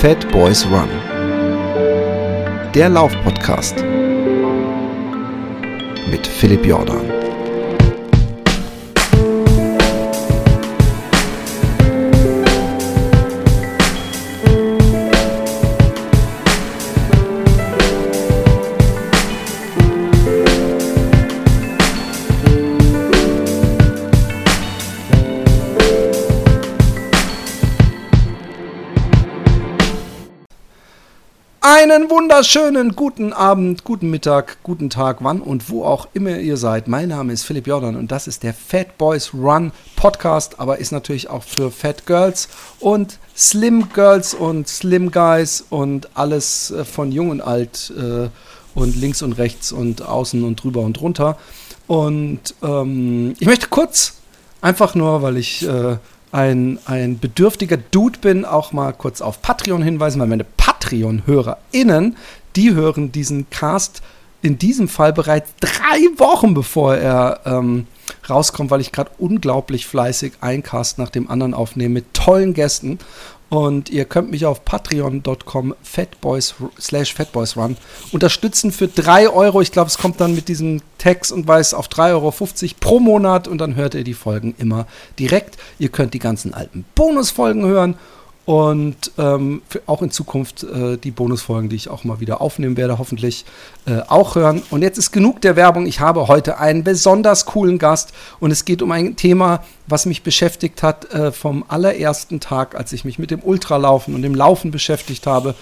Fat Boys Run. Der Laufpodcast mit Philipp Jordan. Einen wunderschönen guten Abend, guten Mittag, guten Tag, wann und wo auch immer ihr seid. Mein Name ist Philipp Jordan und das ist der Fat Boys Run Podcast, aber ist natürlich auch für Fat Girls und Slim Girls und Slim Guys und alles äh, von jung und alt äh, und links und rechts und außen und drüber und drunter. Und ähm, ich möchte kurz, einfach nur, weil ich äh, ein, ein bedürftiger Dude bin, auch mal kurz auf Patreon hinweisen, weil meine Patreon-HörerInnen, die hören diesen Cast in diesem Fall bereits drei Wochen bevor er ähm, rauskommt, weil ich gerade unglaublich fleißig ein Cast nach dem anderen aufnehme mit tollen Gästen. Und ihr könnt mich auf patreon.com slash fatboysrun unterstützen für 3 Euro. Ich glaube, es kommt dann mit diesem Text und weiß auf 3,50 Euro pro Monat und dann hört ihr die Folgen immer direkt. Ihr könnt die ganzen alten Bonusfolgen hören und ähm, auch in Zukunft äh, die Bonusfolgen, die ich auch mal wieder aufnehmen werde, hoffentlich äh, auch hören. Und jetzt ist genug der Werbung. Ich habe heute einen besonders coolen Gast und es geht um ein Thema, was mich beschäftigt hat äh, vom allerersten Tag, als ich mich mit dem Ultralaufen und dem Laufen beschäftigt habe.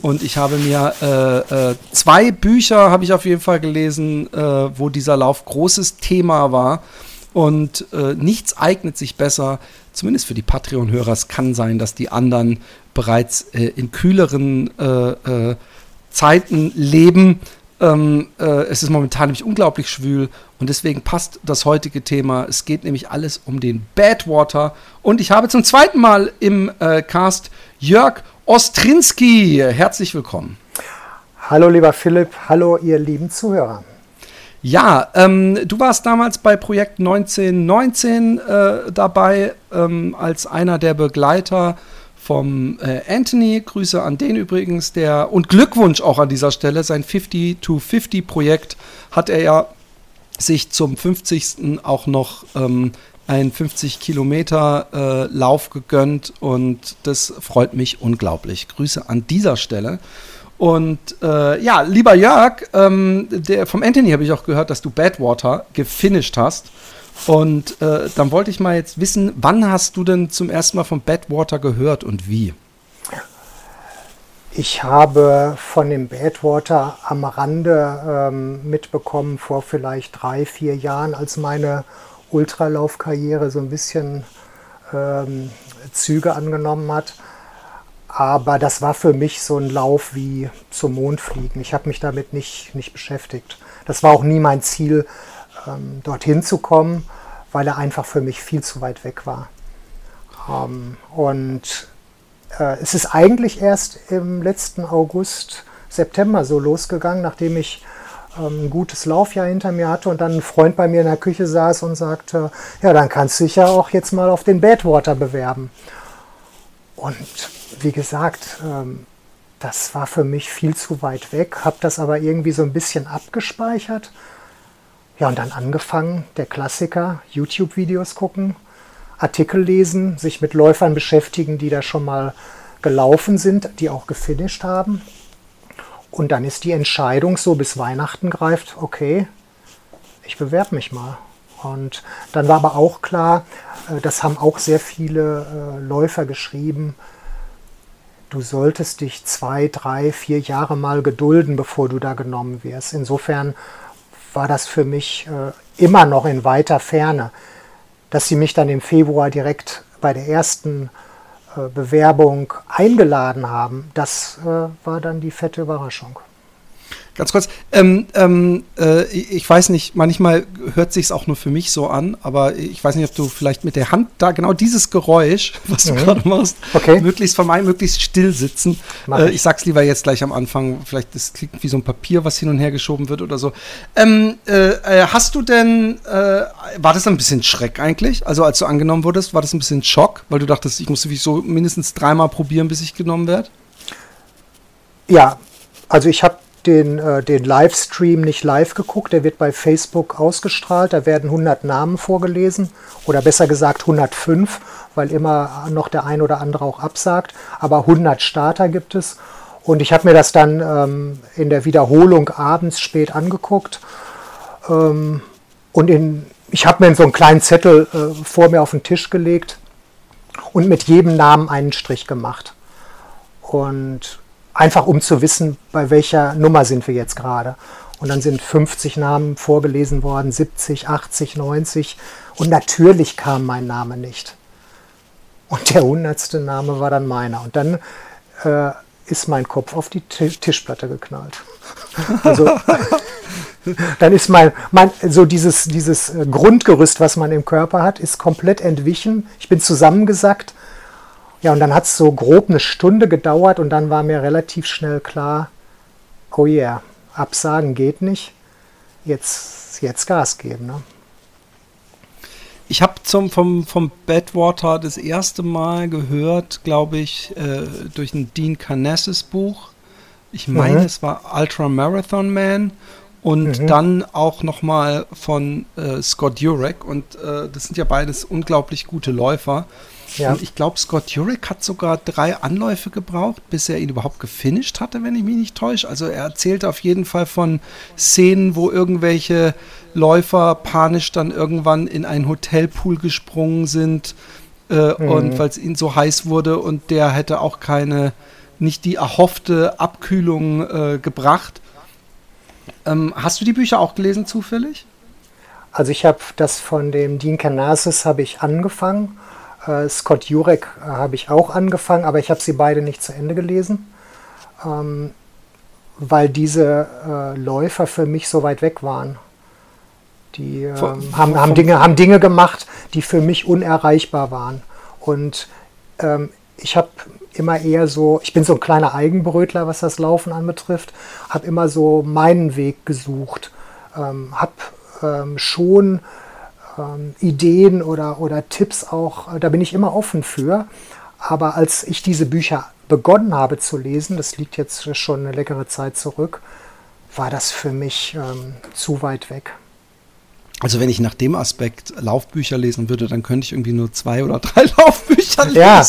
Und ich habe mir äh, äh, zwei Bücher, habe ich auf jeden Fall gelesen, äh, wo dieser Lauf großes Thema war. Und nichts eignet sich besser zumindest für die Patreon-Hörer, es kann sein, dass die anderen bereits äh, in kühleren äh, äh, Zeiten leben. Ähm, äh, es ist momentan nämlich unglaublich schwül und deswegen passt das heutige Thema. Es geht nämlich alles um den Badwater. Und ich habe zum zweiten Mal im äh, Cast Jörg Ostrinski. Herzlich willkommen. Hallo lieber Philipp, hallo ihr lieben Zuhörer. Ja, ähm, du warst damals bei Projekt 1919 äh, dabei ähm, als einer der Begleiter vom äh, Anthony. Grüße an den übrigens, der und Glückwunsch auch an dieser Stelle. Sein 50 to 50 Projekt hat er ja sich zum 50. auch noch ähm, einen 50 Kilometer äh, Lauf gegönnt und das freut mich unglaublich. Grüße an dieser Stelle. Und äh, ja, lieber Jörg, ähm, der, vom Anthony habe ich auch gehört, dass du Badwater gefinisht hast. Und äh, dann wollte ich mal jetzt wissen, wann hast du denn zum ersten Mal von Badwater gehört und wie? Ich habe von dem Badwater am Rande ähm, mitbekommen vor vielleicht drei, vier Jahren, als meine Ultralaufkarriere so ein bisschen ähm, Züge angenommen hat. Aber das war für mich so ein Lauf wie zum Mond fliegen. Ich habe mich damit nicht, nicht beschäftigt. Das war auch nie mein Ziel, ähm, dorthin zu kommen, weil er einfach für mich viel zu weit weg war. Ähm, und äh, es ist eigentlich erst im letzten August, September so losgegangen, nachdem ich ähm, ein gutes Laufjahr hinter mir hatte und dann ein Freund bei mir in der Küche saß und sagte, ja, dann kannst du dich ja auch jetzt mal auf den Badwater bewerben. Und wie gesagt, ähm, das war für mich viel zu weit weg, habe das aber irgendwie so ein bisschen abgespeichert. Ja, und dann angefangen, der Klassiker, YouTube-Videos gucken, Artikel lesen, sich mit Läufern beschäftigen, die da schon mal gelaufen sind, die auch gefinisht haben. Und dann ist die Entscheidung so bis Weihnachten greift, okay, ich bewerbe mich mal. Und dann war aber auch klar, äh, das haben auch sehr viele äh, Läufer geschrieben, du solltest dich zwei, drei, vier Jahre mal gedulden, bevor du da genommen wirst. Insofern war das für mich äh, immer noch in weiter Ferne. Dass sie mich dann im Februar direkt bei der ersten äh, Bewerbung eingeladen haben, das äh, war dann die fette Überraschung. Ganz kurz, ähm, ähm, äh, ich weiß nicht, manchmal hört sich auch nur für mich so an, aber ich weiß nicht, ob du vielleicht mit der Hand da genau dieses Geräusch, was du mhm. gerade machst, okay. möglichst vermeiden, möglichst still sitzen. Äh, ich sag's lieber jetzt gleich am Anfang, vielleicht das klingt wie so ein Papier, was hin und her geschoben wird oder so. Ähm, äh, äh hast du denn, äh, war das ein bisschen Schreck eigentlich? Also als du angenommen wurdest, war das ein bisschen Schock, weil du dachtest, ich muss sowieso mindestens dreimal probieren, bis ich genommen werde? Ja, also ich habe den, äh, den Livestream nicht live geguckt, der wird bei Facebook ausgestrahlt, da werden 100 Namen vorgelesen oder besser gesagt 105, weil immer noch der ein oder andere auch absagt, aber 100 Starter gibt es. Und ich habe mir das dann ähm, in der Wiederholung abends spät angeguckt. Ähm, und in, ich habe mir so einen kleinen Zettel äh, vor mir auf den Tisch gelegt und mit jedem Namen einen Strich gemacht. Und einfach um zu wissen, bei welcher Nummer sind wir jetzt gerade. Und dann sind 50 Namen vorgelesen worden, 70, 80, 90. Und natürlich kam mein Name nicht. Und der hundertste Name war dann meiner. Und dann äh, ist mein Kopf auf die Tischplatte geknallt. Also dann ist mein, mein so dieses, dieses äh, Grundgerüst, was man im Körper hat, ist komplett entwichen. Ich bin zusammengesackt. Ja, und dann hat es so grob eine Stunde gedauert und dann war mir relativ schnell klar, oh yeah, absagen geht nicht. Jetzt, jetzt Gas geben. Ne? Ich habe zum vom, vom Badwater das erste Mal gehört, glaube ich, äh, durch ein Dean Carnassus Buch. Ich meine, mhm. es war Ultra Marathon Man und mhm. dann auch nochmal von äh, Scott Jurek. Und äh, das sind ja beides unglaublich gute Läufer. Ja. Und ich glaube, Scott Jurek hat sogar drei Anläufe gebraucht, bis er ihn überhaupt gefinisht hatte, wenn ich mich nicht täusche. Also er erzählte auf jeden Fall von Szenen, wo irgendwelche Läufer panisch dann irgendwann in einen Hotelpool gesprungen sind. Äh, mhm. Und weil es ihnen so heiß wurde und der hätte auch keine, nicht die erhoffte Abkühlung äh, gebracht. Ähm, hast du die Bücher auch gelesen zufällig? Also ich habe das von dem Dean Canasis habe ich angefangen. Äh, Scott Jurek äh, habe ich auch angefangen, aber ich habe sie beide nicht zu Ende gelesen, ähm, weil diese äh, Läufer für mich so weit weg waren. Die ähm, haben, haben, Dinge, haben Dinge gemacht, die für mich unerreichbar waren. Und ähm, ich habe immer eher so, ich bin so ein kleiner Eigenbrötler, was das Laufen anbetrifft, habe immer so meinen Weg gesucht, ähm, habe ähm, schon ähm, Ideen oder, oder Tipps auch, äh, da bin ich immer offen für. Aber als ich diese Bücher begonnen habe zu lesen, das liegt jetzt schon eine leckere Zeit zurück, war das für mich ähm, zu weit weg. Also wenn ich nach dem Aspekt Laufbücher lesen würde, dann könnte ich irgendwie nur zwei oder drei Laufbücher lesen, ja,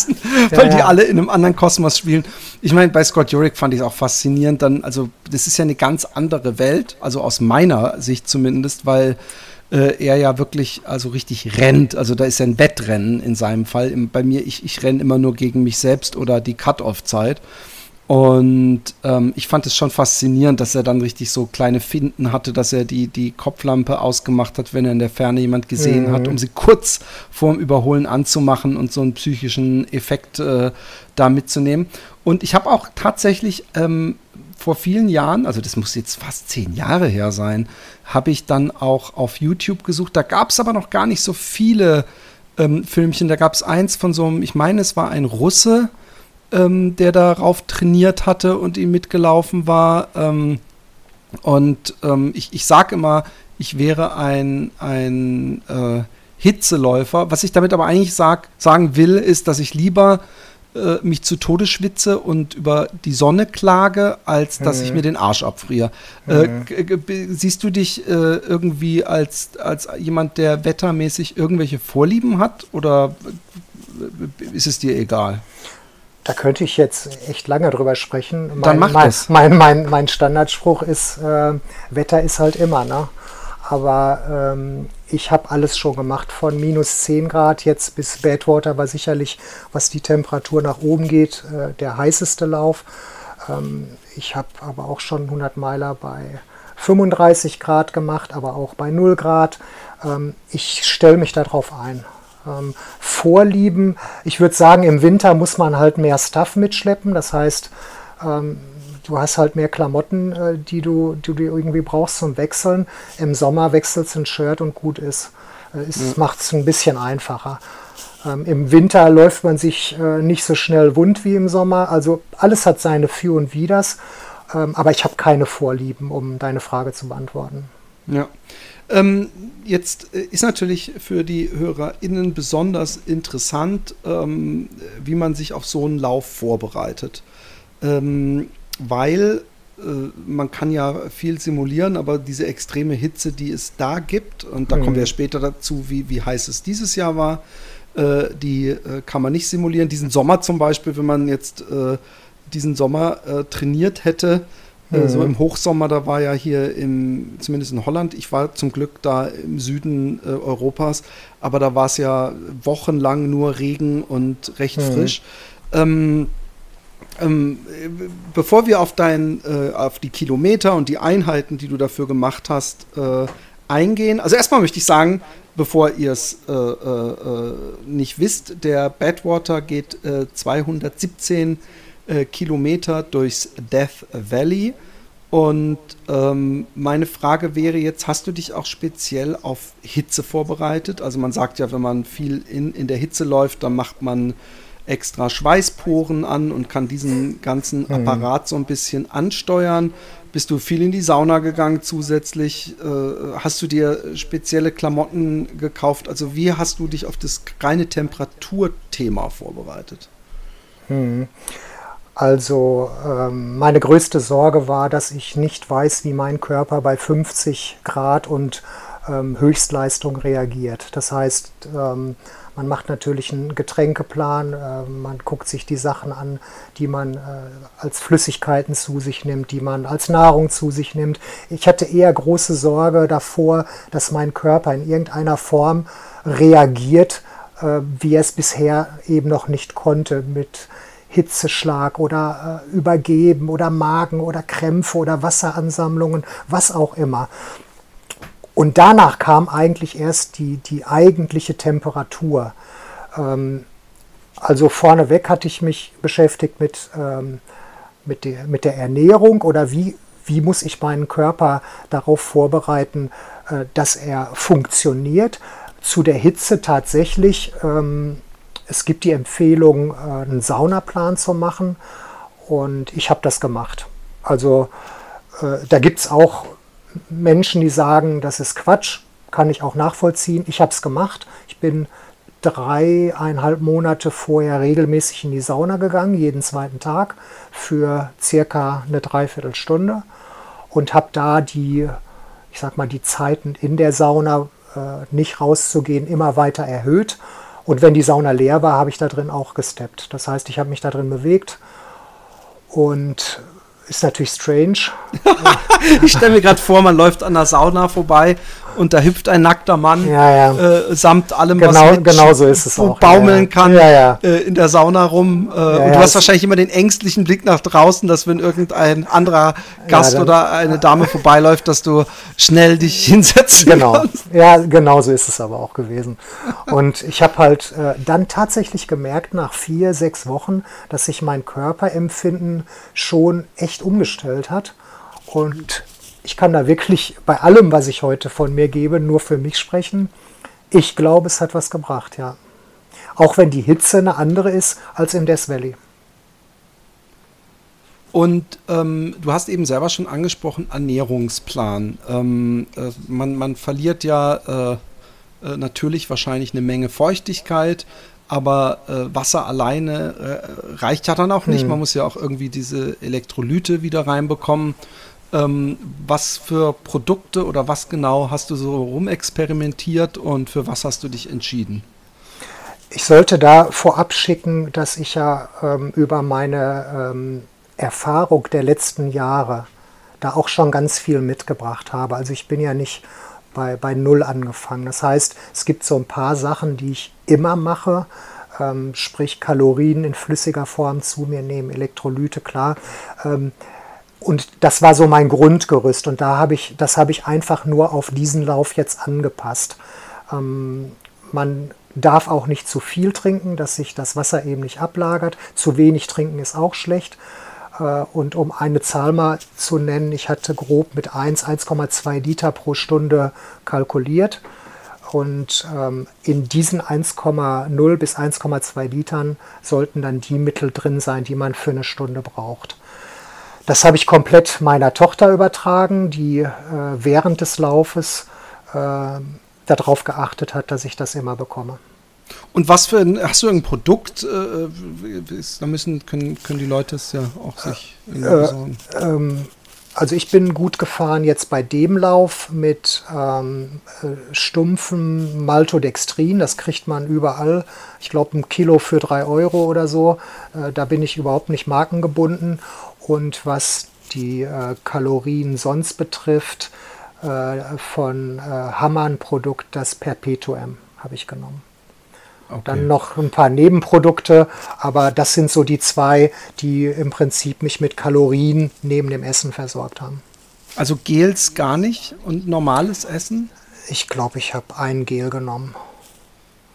weil ja, die alle in einem anderen Kosmos spielen. Ich meine, bei Scott Jurek fand ich es auch faszinierend. Dann, also das ist ja eine ganz andere Welt, also aus meiner Sicht zumindest, weil äh, er ja wirklich also richtig rennt. Also da ist ja ein Wettrennen in seinem Fall. Bei mir, ich, ich renne immer nur gegen mich selbst oder die Cut-off-Zeit. Und ähm, ich fand es schon faszinierend, dass er dann richtig so kleine Finden hatte, dass er die, die Kopflampe ausgemacht hat, wenn er in der Ferne jemand gesehen mhm. hat, um sie kurz vorm Überholen anzumachen und so einen psychischen Effekt äh, da mitzunehmen. Und ich habe auch tatsächlich ähm, vor vielen Jahren, also das muss jetzt fast zehn Jahre her sein, habe ich dann auch auf YouTube gesucht. Da gab es aber noch gar nicht so viele ähm, Filmchen. Da gab es eins von so einem, ich meine, es war ein Russe, ähm, der darauf trainiert hatte und ihm mitgelaufen war. Ähm, und ähm, ich, ich sage immer, ich wäre ein, ein äh, Hitzeläufer. Was ich damit aber eigentlich sag, sagen will, ist, dass ich lieber äh, mich zu Tode schwitze und über die Sonne klage, als dass mhm. ich mir den Arsch abfriere. Äh, mhm. Äh, siehst du dich äh, irgendwie als, als jemand, der wettermäßig irgendwelche Vorlieben hat oder ist es dir egal? Da könnte ich jetzt echt lange drüber sprechen. Mein, Dann mach mein, das. Mein, mein, mein Standardspruch ist, äh, Wetter ist halt immer, ne? Aber ähm, ich habe alles schon gemacht, von minus 10 Grad jetzt bis Badwater war sicherlich, was die Temperatur nach oben geht, äh, der heißeste Lauf. Ähm, ich habe aber auch schon 100 Meiler bei 35 Grad gemacht, aber auch bei 0 Grad. Ähm, ich stelle mich darauf ein. Ähm, Vorlieben. Ich würde sagen, im Winter muss man halt mehr Stuff mitschleppen. Das heißt, ähm, du hast halt mehr Klamotten, äh, die, du, die du irgendwie brauchst zum Wechseln. Im Sommer wechselst du ein Shirt und gut ist. Äh, es mhm. macht es ein bisschen einfacher. Ähm, Im Winter läuft man sich äh, nicht so schnell wund wie im Sommer. Also alles hat seine Für und Widers. Ähm, aber ich habe keine Vorlieben, um deine Frage zu beantworten. Ja. Ähm, jetzt äh, ist natürlich für die HörerInnen besonders interessant, ähm, wie man sich auf so einen Lauf vorbereitet. Ähm, weil äh, man kann ja viel simulieren, aber diese extreme Hitze, die es da gibt, und da mhm. kommen wir später dazu, wie, wie heiß es dieses Jahr war, äh, die äh, kann man nicht simulieren. Diesen Sommer zum Beispiel, wenn man jetzt äh, diesen Sommer äh, trainiert hätte, äh, mhm. so im Hochsommer, da war ja hier im, zumindest in Holland, ich war zum Glück da im Süden Europas, aber da war es ja wochenlang nur Regen und recht mhm. frisch. Ähm, ähm, bevor wir auf, dein, äh, auf die Kilometer und die Einheiten, die du dafür gemacht hast, äh, eingehen, also erstmal möchte ich sagen, bevor ihr es äh, äh, äh, nicht wisst, der Badwater geht 217 äh, Kilometer durchs Death Valley. Und ähm, meine Frage wäre jetzt, hast du dich auch speziell auf Hitze vorbereitet? Also man sagt ja, wenn man viel in, in der Hitze läuft, dann macht man extra Schweißporen an und kann diesen ganzen mhm. Apparat so ein bisschen ansteuern. Bist du viel in die Sauna gegangen zusätzlich? Äh, hast du dir spezielle Klamotten gekauft? Also wie hast du dich auf das reine Temperaturthema vorbereitet? Mhm. Also ähm, meine größte Sorge war, dass ich nicht weiß, wie mein Körper bei 50 Grad und ähm, Höchstleistung reagiert. Das heißt, ähm, man macht natürlich einen Getränkeplan, äh, man guckt sich die Sachen an, die man äh, als Flüssigkeiten zu sich nimmt, die man als Nahrung zu sich nimmt. Ich hatte eher große Sorge davor, dass mein Körper in irgendeiner Form reagiert, äh, wie es bisher eben noch nicht konnte mit Hitzeschlag oder äh, Übergeben oder Magen oder Krämpfe oder Wasseransammlungen, was auch immer. Und danach kam eigentlich erst die, die eigentliche Temperatur. Ähm, also vorneweg hatte ich mich beschäftigt mit, ähm, mit, der, mit der Ernährung oder wie, wie muss ich meinen Körper darauf vorbereiten, äh, dass er funktioniert. Zu der Hitze tatsächlich, ähm, es gibt die Empfehlung, äh, einen Saunaplan zu machen und ich habe das gemacht. Also äh, da gibt es auch Menschen, die sagen, das ist Quatsch, kann ich auch nachvollziehen. Ich habe es gemacht. Ich bin dreieinhalb Monate vorher regelmäßig in die Sauna gegangen, jeden zweiten Tag für circa eine Dreiviertelstunde und habe da die, ich sag mal, die Zeiten in der Sauna äh, nicht rauszugehen immer weiter erhöht. Und wenn die Sauna leer war, habe ich da drin auch gesteppt. Das heißt, ich habe mich da drin bewegt und ist natürlich strange. ich stelle mir gerade vor, man läuft an der Sauna vorbei und da hüpft ein nackter Mann ja, ja. Äh, samt allem, genau, was mit genau so ist es auch. baumeln ja, kann äh, in der Sauna rum. Äh, und du hast wahrscheinlich immer den ängstlichen Blick nach draußen, dass wenn irgendein anderer Gast oder eine Dame vorbeiläuft, dass du schnell dich hinsetzen genau. kannst. Ja, genau so ist es aber auch gewesen. Und ich habe halt äh, dann tatsächlich gemerkt, nach vier, sechs Wochen, dass sich mein Körperempfinden schon echt umgestellt hat. Und ich kann da wirklich bei allem, was ich heute von mir gebe, nur für mich sprechen. Ich glaube, es hat was gebracht, ja. Auch wenn die Hitze eine andere ist als im Death Valley. Und ähm, du hast eben selber schon angesprochen, Ernährungsplan. Ähm, äh, man, man, verliert ja äh, äh, natürlich wahrscheinlich eine Menge Feuchtigkeit, aber äh, Wasser alleine äh, reicht ja dann auch nicht. Hm. Man muss ja auch irgendwie diese Elektrolyte wieder reinbekommen. Ähm, was für Produkte oder was genau hast du so rumexperimentiert und für was hast du dich entschieden? Ich sollte da vorab schicken, dass ich ja ähm, über meine ähm, Erfahrung der letzten Jahre da auch schon ganz viel mitgebracht habe. Also ich bin ja nicht bei, bei Null angefangen. Das heißt, es gibt so ein paar Sachen, die ich immer mache, ähm, sprich Kalorien in flüssiger Form zu mir nehmen, Elektrolyte, klar. Und das war so mein Grundgerüst und da habe ich, das habe ich einfach nur auf diesen Lauf jetzt angepasst. Ähm, man darf auch nicht zu viel trinken, dass sich das Wasser eben nicht ablagert. Zu wenig trinken ist auch schlecht. Äh, und um eine Zahl mal zu nennen, ich hatte grob mit 1, 1,2 Liter pro Stunde kalkuliert. Und ähm, in diesen 1,0 bis 1,2 Litern sollten dann die Mittel drin sein, die man für eine Stunde braucht. Das habe ich komplett meiner Tochter übertragen, die äh, während des Laufes äh, darauf geachtet hat, dass ich das immer bekomme. Und was für ein, hast du irgendein Produkt? Äh, ist, da müssen, können, können die Leute es ja auch sich äh, besorgen. Ähm, also ich bin gut gefahren jetzt bei dem Lauf mit ähm, äh, stumpfem Maltodextrin. Das kriegt man überall. Ich glaube ein Kilo für drei Euro oder so. Äh, da bin ich überhaupt nicht markengebunden. Und was die äh, Kalorien sonst betrifft, äh, von äh, Hammann Produkt das Perpetuum habe ich genommen. Okay. Dann noch ein paar Nebenprodukte, aber das sind so die zwei, die im Prinzip mich mit Kalorien neben dem Essen versorgt haben. Also Gels gar nicht und normales Essen? Ich glaube, ich habe ein Gel genommen.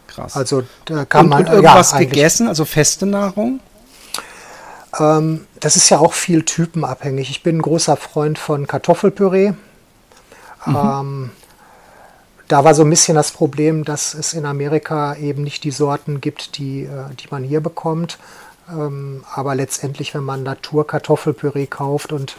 Krass. Also da kann und, man und irgendwas ja, gegessen, also feste Nahrung? Ähm, das ist ja auch viel typenabhängig. Ich bin ein großer Freund von Kartoffelpüree. Mhm. Ähm, da war so ein bisschen das Problem, dass es in Amerika eben nicht die Sorten gibt, die, äh, die man hier bekommt. Ähm, aber letztendlich, wenn man Naturkartoffelpüree kauft und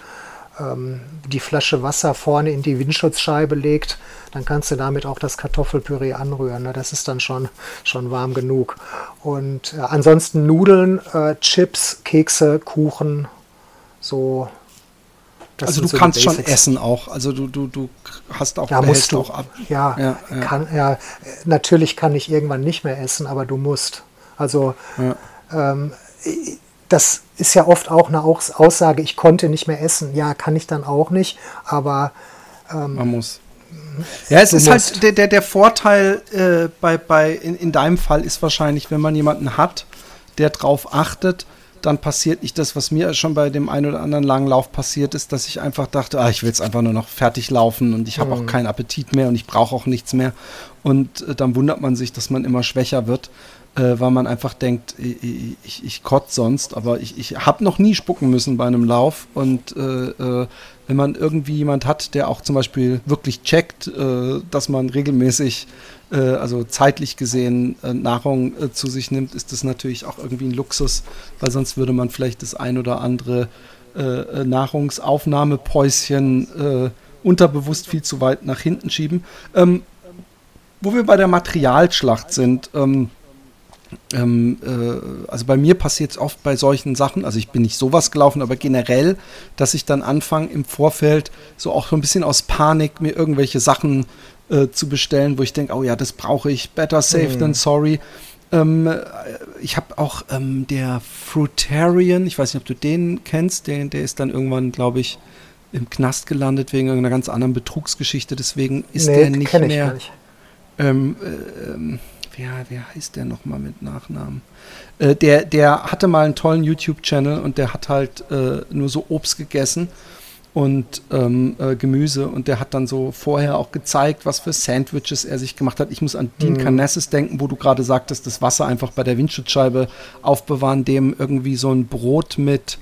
ähm, die Flasche Wasser vorne in die Windschutzscheibe legt, dann kannst du damit auch das Kartoffelpüree anrühren. Ne? Das ist dann schon, schon warm genug. Und äh, ansonsten Nudeln, äh, Chips, Kekse, Kuchen, so das also du so kannst schon essen auch. Also du, du, du hast auch, ja, musst du. auch ab. Ja, ja, ja. Kann, ja, natürlich kann ich irgendwann nicht mehr essen, aber du musst. Also ja. ähm, das ist ja oft auch eine Aussage, ich konnte nicht mehr essen. Ja, kann ich dann auch nicht, aber ähm, man muss. Ja, es ist halt musst. halt der, der, der Vorteil äh, bei, bei in, in deinem Fall ist wahrscheinlich, wenn man jemanden hat, der drauf achtet, dann passiert nicht das, was mir schon bei dem einen oder anderen langen Lauf passiert ist, dass ich einfach dachte, ah, ich will jetzt einfach nur noch fertig laufen und ich habe mhm. auch keinen Appetit mehr und ich brauche auch nichts mehr. Und äh, dann wundert man sich, dass man immer schwächer wird, äh, weil man einfach denkt, ich, ich, ich kotze sonst, aber ich, ich habe noch nie spucken müssen bei einem Lauf und äh, äh, wenn man irgendwie jemand hat, der auch zum Beispiel wirklich checkt, äh, dass man regelmäßig äh, also zeitlich gesehen äh, Nahrung äh, zu sich nimmt, ist das natürlich auch irgendwie ein Luxus, weil sonst würde man vielleicht das ein oder andere äh, Nahrungsaufnahmepäuschen unterbewusst viel zu weit nach hinten schieben. Ähm, wo wir bei der Materialschlacht sind, ähm, ähm, äh, also bei mir passiert es oft bei solchen Sachen, also ich bin nicht sowas gelaufen, aber generell, dass ich dann anfange im Vorfeld so auch so ein bisschen aus Panik mir irgendwelche Sachen äh, zu bestellen, wo ich denke, oh ja, das brauche ich, better safe mhm. than sorry. Ähm, ich habe auch ähm, der Fruitarian, ich weiß nicht, ob du den kennst, der, der ist dann irgendwann, glaube ich, im Knast gelandet wegen irgendeiner ganz anderen Betrugsgeschichte, deswegen ist nee, der nicht mehr. Nicht. Ähm, äh, ähm, wer, wer heißt der nochmal mit Nachnamen? Äh, der, der hatte mal einen tollen YouTube-Channel und der hat halt äh, nur so Obst gegessen und ähm, äh, Gemüse und der hat dann so vorher auch gezeigt, was für Sandwiches er sich gemacht hat. Ich muss an Dean mhm. Carnassus denken, wo du gerade sagtest, das Wasser einfach bei der Windschutzscheibe aufbewahren, dem irgendwie so ein Brot mit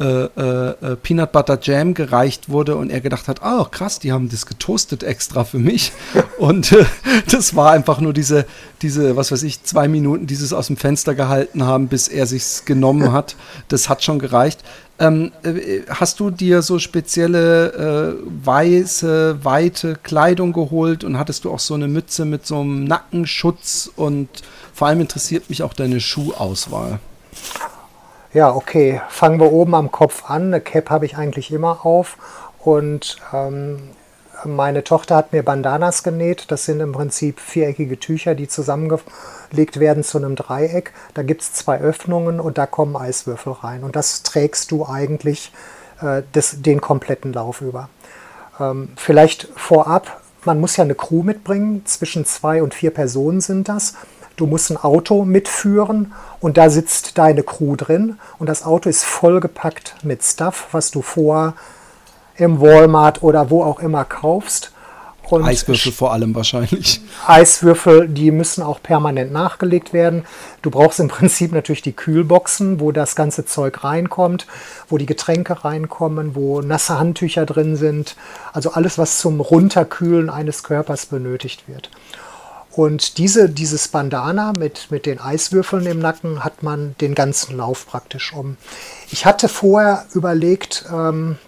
äh, äh, Peanut Butter Jam gereicht wurde und er gedacht hat, oh krass, die haben das getoastet extra für mich. und äh, das war einfach nur diese, diese, was weiß ich, zwei Minuten, dieses aus dem Fenster gehalten haben, bis er sich's genommen hat. Das hat schon gereicht. Ähm, äh, hast du dir so spezielle äh, weiße, weite Kleidung geholt und hattest du auch so eine Mütze mit so einem Nackenschutz und vor allem interessiert mich auch deine Schuhauswahl. Ja, okay. Fangen wir oben am Kopf an. Eine Cap habe ich eigentlich immer auf und ähm, meine Tochter hat mir Bandanas genäht. Das sind im Prinzip viereckige Tücher, die zusammengelegt werden zu einem Dreieck. Da gibt es zwei Öffnungen und da kommen Eiswürfel rein. Und das trägst du eigentlich äh, des, den kompletten Lauf über. Ähm, vielleicht vorab, man muss ja eine Crew mitbringen. Zwischen zwei und vier Personen sind das. Du musst ein Auto mitführen und da sitzt deine Crew drin. Und das Auto ist vollgepackt mit Stuff, was du vorher im Walmart oder wo auch immer kaufst. Und Eiswürfel vor allem wahrscheinlich. Eiswürfel, die müssen auch permanent nachgelegt werden. Du brauchst im Prinzip natürlich die Kühlboxen, wo das ganze Zeug reinkommt, wo die Getränke reinkommen, wo nasse Handtücher drin sind. Also alles, was zum Runterkühlen eines Körpers benötigt wird. Und diese, dieses Bandana mit, mit den Eiswürfeln im Nacken hat man den ganzen Lauf praktisch um. Ich hatte vorher überlegt, ähm,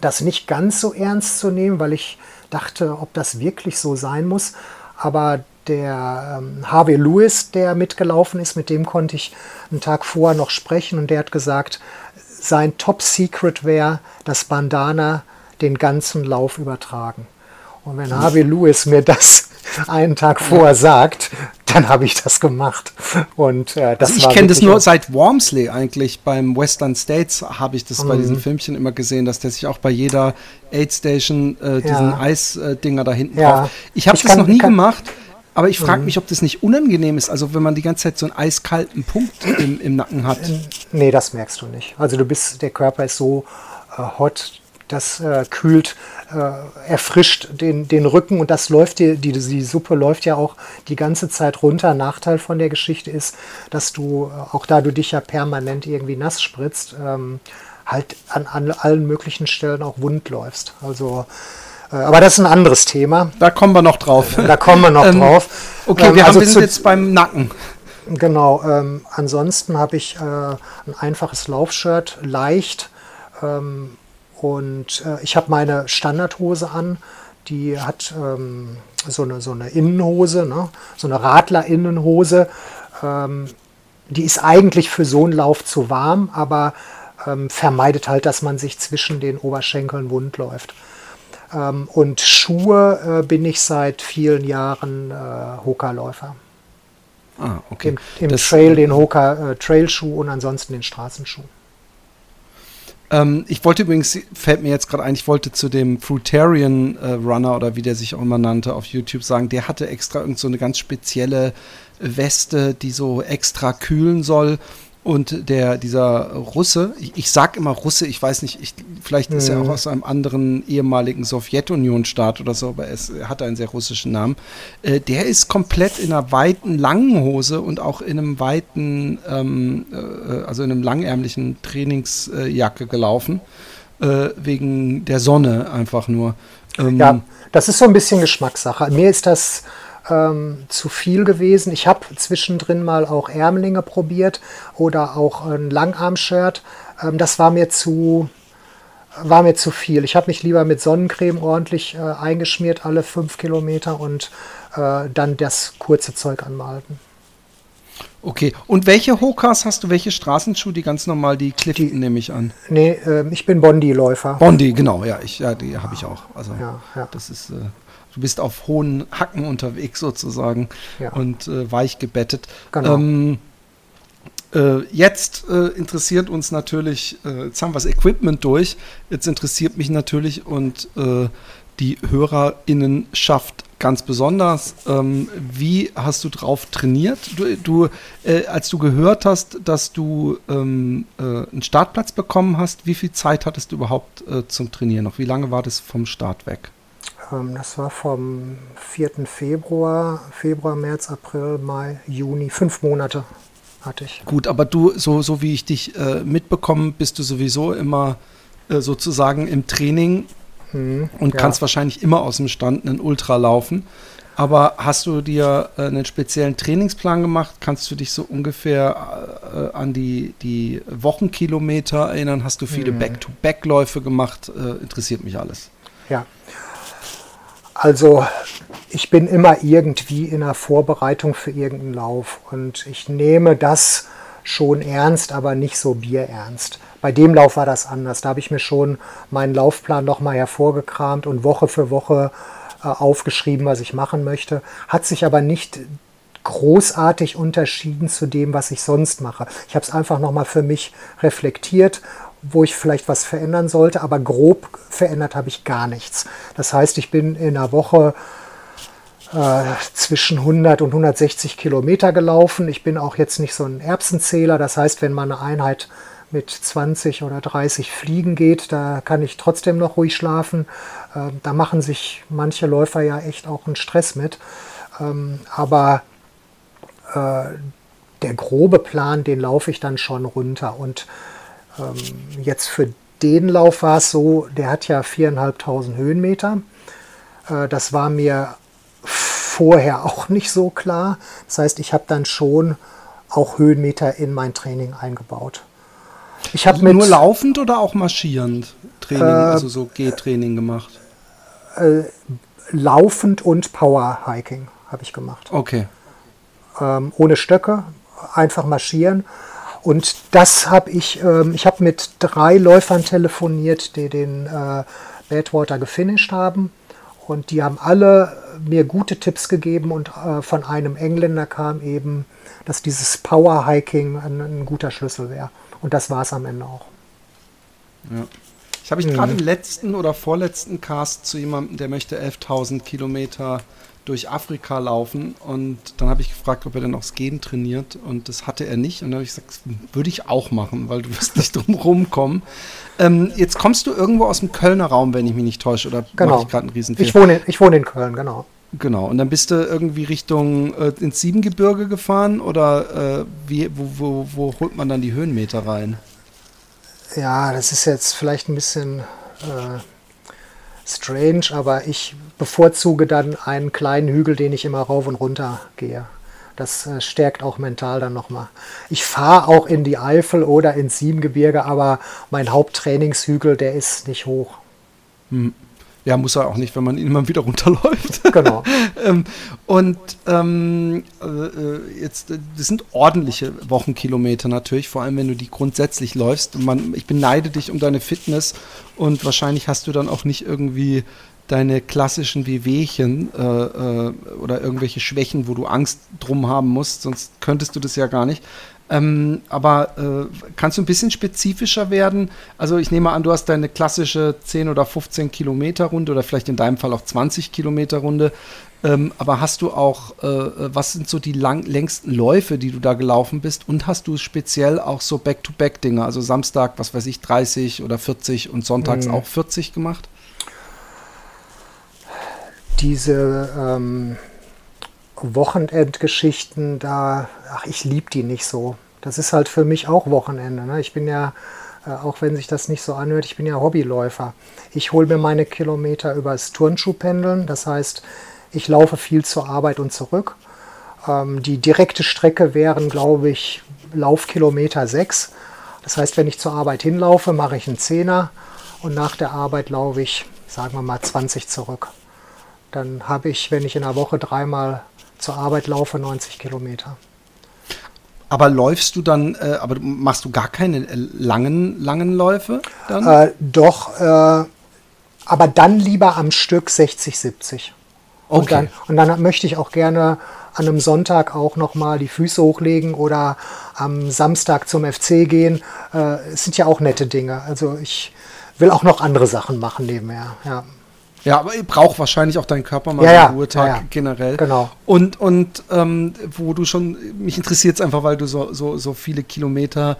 das nicht ganz so ernst zu nehmen, weil ich dachte, ob das wirklich so sein muss. Aber der ähm, Harvey Lewis, der mitgelaufen ist, mit dem konnte ich einen Tag vorher noch sprechen und der hat gesagt, sein Top Secret wäre, das Bandana den ganzen Lauf übertragen. Und wenn Harvey Lewis mir das einen Tag vorher sagt, dann habe ich das gemacht. Und äh, das also ich kenne das nur seit Wormsley eigentlich. Beim Western States habe ich das mhm. bei diesen Filmchen immer gesehen, dass der sich auch bei jeder Aid Station äh, diesen ja. Eisdinger äh, da hinten ja. drauf. Ich habe das kann, noch nie gemacht. Aber ich frage mhm. mich, ob das nicht unangenehm ist, also wenn man die ganze Zeit so einen eiskalten Punkt im, im Nacken hat. Nee, das merkst du nicht. Also du bist, der Körper ist so äh, hot, das äh, kühlt, äh, erfrischt den, den Rücken und das läuft dir, die, die Suppe läuft ja auch die ganze Zeit runter. Nachteil von der Geschichte ist, dass du, äh, auch da du dich ja permanent irgendwie nass spritzt, ähm, halt an, an allen möglichen Stellen auch wund läufst. Also äh, aber das ist ein anderes Thema. Da kommen wir noch drauf. Da kommen wir noch ähm, drauf. Okay, ähm, wir, also haben, wir sind jetzt beim Nacken. Genau. Ähm, ansonsten habe ich äh, ein einfaches Laufshirt, leicht. Ähm, und äh, ich habe meine Standardhose an. Die hat ähm, so, eine, so eine Innenhose, ne? so eine Radler-Innenhose. Ähm, die ist eigentlich für so einen Lauf zu warm, aber vermeidet halt, dass man sich zwischen den Oberschenkeln wund läuft. Ähm, und Schuhe äh, bin ich seit vielen Jahren äh, Hoka-Läufer. Ah, okay. Im, im Trail den Hoka äh, und ansonsten den Straßenschuh. Ähm, ich wollte übrigens, fällt mir jetzt gerade ein, ich wollte zu dem Fruitarian äh, Runner oder wie der sich auch immer nannte auf YouTube sagen, der hatte extra irgend so eine ganz spezielle Weste, die so extra kühlen soll. Und der, dieser Russe, ich, ich sag immer Russe, ich weiß nicht, ich, vielleicht ist er auch mhm. aus einem anderen ehemaligen Sowjetunion-Staat oder so, aber es, er hat einen sehr russischen Namen. Äh, der ist komplett in einer weiten, langen Hose und auch in einem weiten, ähm, äh, also in einem langärmlichen Trainingsjacke gelaufen, äh, wegen der Sonne einfach nur. Ähm, ja, das ist so ein bisschen Geschmackssache. Mir ist das ähm, zu viel gewesen. Ich habe zwischendrin mal auch Ärmlinge probiert oder auch ein Langarm-Shirt. Ähm, das war mir zu war mir zu viel. Ich habe mich lieber mit Sonnencreme ordentlich äh, eingeschmiert, alle fünf Kilometer und äh, dann das kurze Zeug anmalten. Okay, und welche Hokas hast du? Welche Straßenschuhe? Die ganz normal, die Clifton die, nehme ich an. Nee, äh, ich bin Bondi-Läufer. Bondi, genau, ja, ich, ja die habe ich auch. Also ja, ja. das ist, äh, du bist auf hohen Hacken unterwegs sozusagen ja. und äh, weich gebettet. Genau. Ähm, äh, jetzt äh, interessiert uns natürlich, äh, jetzt haben wir das Equipment durch, jetzt interessiert mich natürlich und äh, die HörerInnenschaft ganz besonders. Ähm, wie hast du drauf trainiert? Du, du äh, als du gehört hast, dass du ähm, äh, einen Startplatz bekommen hast, wie viel Zeit hattest du überhaupt zum Trainieren noch? Wie lange war das vom Start weg? Das war vom 4. Februar, Februar, März, April, Mai, Juni, fünf Monate hatte ich. Gut, aber du, so, so wie ich dich äh, mitbekomme, bist du sowieso immer äh, sozusagen im Training hm, und ja. kannst wahrscheinlich immer aus dem Stand einen Ultra laufen. Aber hast du dir äh, einen speziellen Trainingsplan gemacht? Kannst du dich so ungefähr äh, an die, die Wochenkilometer erinnern? Hast du viele hm. Back-to-Back-Läufe gemacht? Äh, interessiert mich alles. Ja, also ich bin immer irgendwie in der Vorbereitung für irgendeinen Lauf und ich nehme das schon ernst, aber nicht so bierernst. Bei dem Lauf war das anders. Da habe ich mir schon meinen Laufplan nochmal hervorgekramt und Woche für Woche äh, aufgeschrieben, was ich machen möchte. Hat sich aber nicht großartig unterschieden zu dem, was ich sonst mache. Ich habe es einfach nochmal für mich reflektiert wo ich vielleicht was verändern sollte, aber grob verändert habe ich gar nichts. Das heißt, ich bin in einer Woche äh, zwischen 100 und 160 Kilometer gelaufen. Ich bin auch jetzt nicht so ein Erbsenzähler. Das heißt, wenn man eine Einheit mit 20 oder 30 Fliegen geht, da kann ich trotzdem noch ruhig schlafen. Äh, da machen sich manche Läufer ja echt auch einen Stress mit. Ähm, aber äh, der grobe Plan, den laufe ich dann schon runter. Und ähm, jetzt für den Lauf war es so, der hat ja 4.500 Höhenmeter. Äh, das war mir vorher auch nicht so klar. Das heißt, ich habe dann schon auch Höhenmeter in mein Training eingebaut. Ich habe also nur laufend oder auch marschierend Training, äh, also so G-Training gemacht? Äh, laufend und Power Hiking. habe ich gemacht. Okay. Ähm, ohne Stöcke, einfach marschieren. Und das habe ich, ähm, ich habe mit drei Läufern telefoniert, die den äh, Badwater gefinisht haben. Und die haben alle mir gute Tipps gegeben und äh, von einem Engländer kam eben, dass dieses Power Hiking ein, ein guter Schlüssel wäre. Und das war es am Ende auch. Ja. Ich habe ich mhm. gerade im letzten oder vorletzten Cast zu jemandem, der möchte 11.000 Kilometer durch Afrika laufen und dann habe ich gefragt, ob er denn auch Skaten trainiert und das hatte er nicht und dann habe ich gesagt, würde ich auch machen, weil du wirst nicht drum rumkommen. Ähm, jetzt kommst du irgendwo aus dem Kölner Raum, wenn ich mich nicht täusche, oder genau. mache ich gerade einen Riesenfehler? Ich wohne, ich wohne in Köln, genau. Genau, und dann bist du irgendwie Richtung äh, ins Siebengebirge gefahren oder äh, wie, wo, wo, wo holt man dann die Höhenmeter rein? Ja, das ist jetzt vielleicht ein bisschen äh, strange, aber ich bevorzuge dann einen kleinen Hügel, den ich immer rauf und runter gehe. Das äh, stärkt auch mental dann nochmal. Ich fahre auch in die Eifel oder ins Siebengebirge, aber mein Haupttrainingshügel, der ist nicht hoch. Hm. Ja, muss er auch nicht, wenn man ihn immer wieder runterläuft. Genau. ähm, und ähm, äh, jetzt, das sind ordentliche Wochenkilometer natürlich, vor allem wenn du die grundsätzlich läufst. Man, ich beneide dich um deine Fitness und wahrscheinlich hast du dann auch nicht irgendwie deine klassischen Wehwehchen äh, äh, oder irgendwelche Schwächen, wo du Angst drum haben musst, sonst könntest du das ja gar nicht. Ähm, aber äh, kannst du ein bisschen spezifischer werden? Also ich nehme an, du hast deine klassische 10 oder 15 Kilometer Runde oder vielleicht in deinem Fall auch 20 Kilometer Runde. Ähm, aber hast du auch, äh, was sind so die lang, längsten Läufe, die du da gelaufen bist? Und hast du speziell auch so Back-to-Back-Dinge, also Samstag, was weiß ich, 30 oder 40 und sonntags mhm. auch 40 gemacht? Diese ähm Wochenendgeschichten, da, ach, ich liebe die nicht so. Das ist halt für mich auch Wochenende. Ne? Ich bin ja, äh, auch wenn sich das nicht so anhört, ich bin ja Hobbyläufer. Ich hole mir meine Kilometer übers Turnschuhpendeln. Das heißt, ich laufe viel zur Arbeit und zurück. Ähm, die direkte Strecke wären, glaube ich, Laufkilometer 6. Das heißt, wenn ich zur Arbeit hinlaufe, mache ich einen Zehner und nach der Arbeit laufe ich, sagen wir mal, 20 zurück. Dann habe ich, wenn ich in der Woche dreimal zur Arbeit laufe, 90 Kilometer. Aber läufst du dann, äh, aber machst du gar keine äh, langen, langen Läufe dann? Äh, doch, äh, aber dann lieber am Stück 60, 70. Und, okay. dann, und dann möchte ich auch gerne an einem Sonntag auch nochmal die Füße hochlegen oder am Samstag zum FC gehen. Äh, es sind ja auch nette Dinge. Also ich will auch noch andere Sachen machen nebenher. Ja. Ja, aber braucht wahrscheinlich auch deinen Körper mal ja, ja, einen Ruhetag ja, ja. generell. Genau. Und, und ähm, wo du schon, mich interessiert es einfach, weil du so, so, so viele Kilometer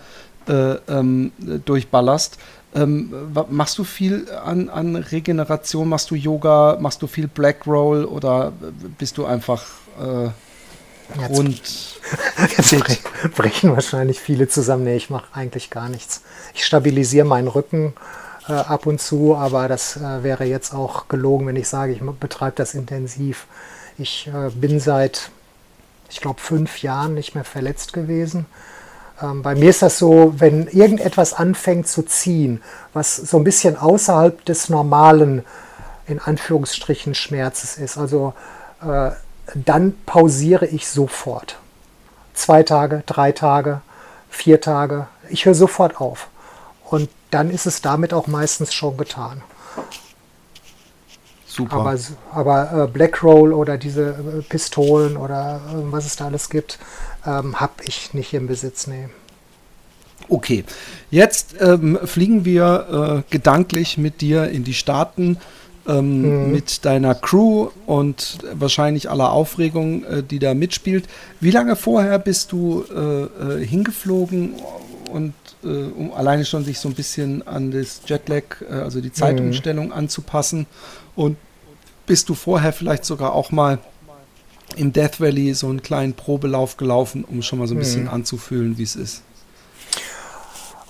äh, ähm, durchballerst. Ähm, machst du viel an, an Regeneration? Machst du Yoga? Machst du viel Black Roll? Oder bist du einfach äh, rund? Jetzt, jetzt brechen wahrscheinlich viele zusammen. Nee, ich mache eigentlich gar nichts. Ich stabilisiere meinen Rücken äh, ab und zu, aber das äh, wäre jetzt auch gelogen, wenn ich sage, ich betreibe das intensiv. Ich äh, bin seit, ich glaube, fünf Jahren nicht mehr verletzt gewesen. Ähm, bei mir ist das so, wenn irgendetwas anfängt zu ziehen, was so ein bisschen außerhalb des normalen, in Anführungsstrichen, Schmerzes ist, also äh, dann pausiere ich sofort. Zwei Tage, drei Tage, vier Tage. Ich höre sofort auf. Und dann ist es damit auch meistens schon getan. Super. Aber, aber äh, Black Roll oder diese äh, Pistolen oder äh, was es da alles gibt, ähm, habe ich nicht im Besitz. Nee. Okay, jetzt ähm, fliegen wir äh, gedanklich mit dir in die Staaten. Ähm, mhm. mit deiner Crew und wahrscheinlich aller Aufregung, äh, die da mitspielt. Wie lange vorher bist du äh, hingeflogen und äh, um alleine schon sich so ein bisschen an das Jetlag, äh, also die Zeitumstellung mhm. anzupassen. Und bist du vorher vielleicht sogar auch mal im Death Valley so einen kleinen Probelauf gelaufen, um schon mal so ein bisschen mhm. anzufühlen, wie es ist?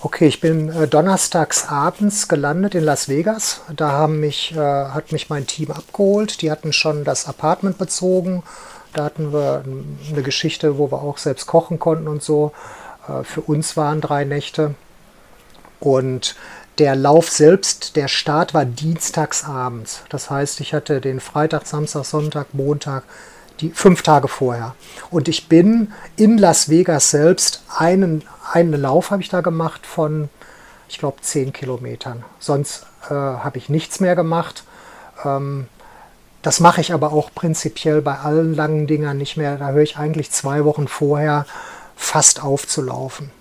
Okay, ich bin äh, donnerstags abends gelandet in Las Vegas. Da haben mich, äh, hat mich mein Team abgeholt. Die hatten schon das Apartment bezogen. Da hatten wir eine Geschichte, wo wir auch selbst kochen konnten und so. Äh, für uns waren drei Nächte. Und der Lauf selbst, der Start war dienstags abends. Das heißt, ich hatte den Freitag, Samstag, Sonntag, Montag, die fünf Tage vorher. Und ich bin in Las Vegas selbst einen, einen Lauf habe ich da gemacht von, ich glaube, zehn Kilometern. Sonst äh, habe ich nichts mehr gemacht. Ähm, das mache ich aber auch prinzipiell bei allen langen Dingern nicht mehr. Da höre ich eigentlich zwei Wochen vorher fast aufzulaufen.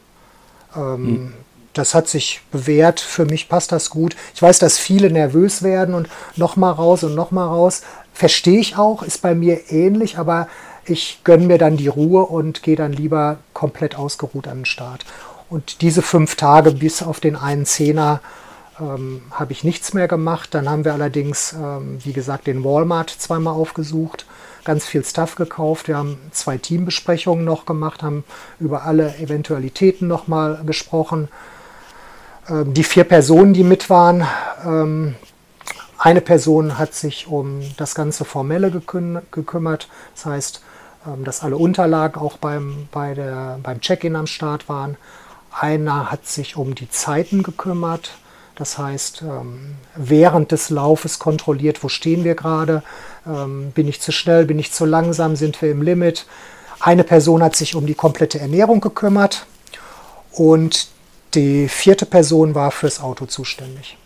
Ähm, hm. Das hat sich bewährt. Für mich passt das gut. Ich weiß, dass viele nervös werden und nochmal raus und nochmal raus. Verstehe ich auch, ist bei mir ähnlich, aber ich gönne mir dann die Ruhe und gehe dann lieber komplett ausgeruht an den Start. Und diese fünf Tage bis auf den einen Zehner ähm, habe ich nichts mehr gemacht. Dann haben wir allerdings, ähm, wie gesagt, den Walmart zweimal aufgesucht, ganz viel Stuff gekauft. Wir haben zwei Teambesprechungen noch gemacht, haben über alle Eventualitäten nochmal gesprochen. Ähm, die vier Personen, die mit waren, ähm, eine Person hat sich um das ganze Formelle geküm gekümmert. Das heißt, ähm, dass alle Unterlagen auch beim, bei beim Check-in am Start waren. Einer hat sich um die Zeiten gekümmert. Das heißt, ähm, während des Laufes kontrolliert, wo stehen wir gerade, ähm, bin ich zu schnell, bin ich zu langsam, sind wir im Limit. Eine Person hat sich um die komplette Ernährung gekümmert und die vierte Person war fürs Auto zuständig.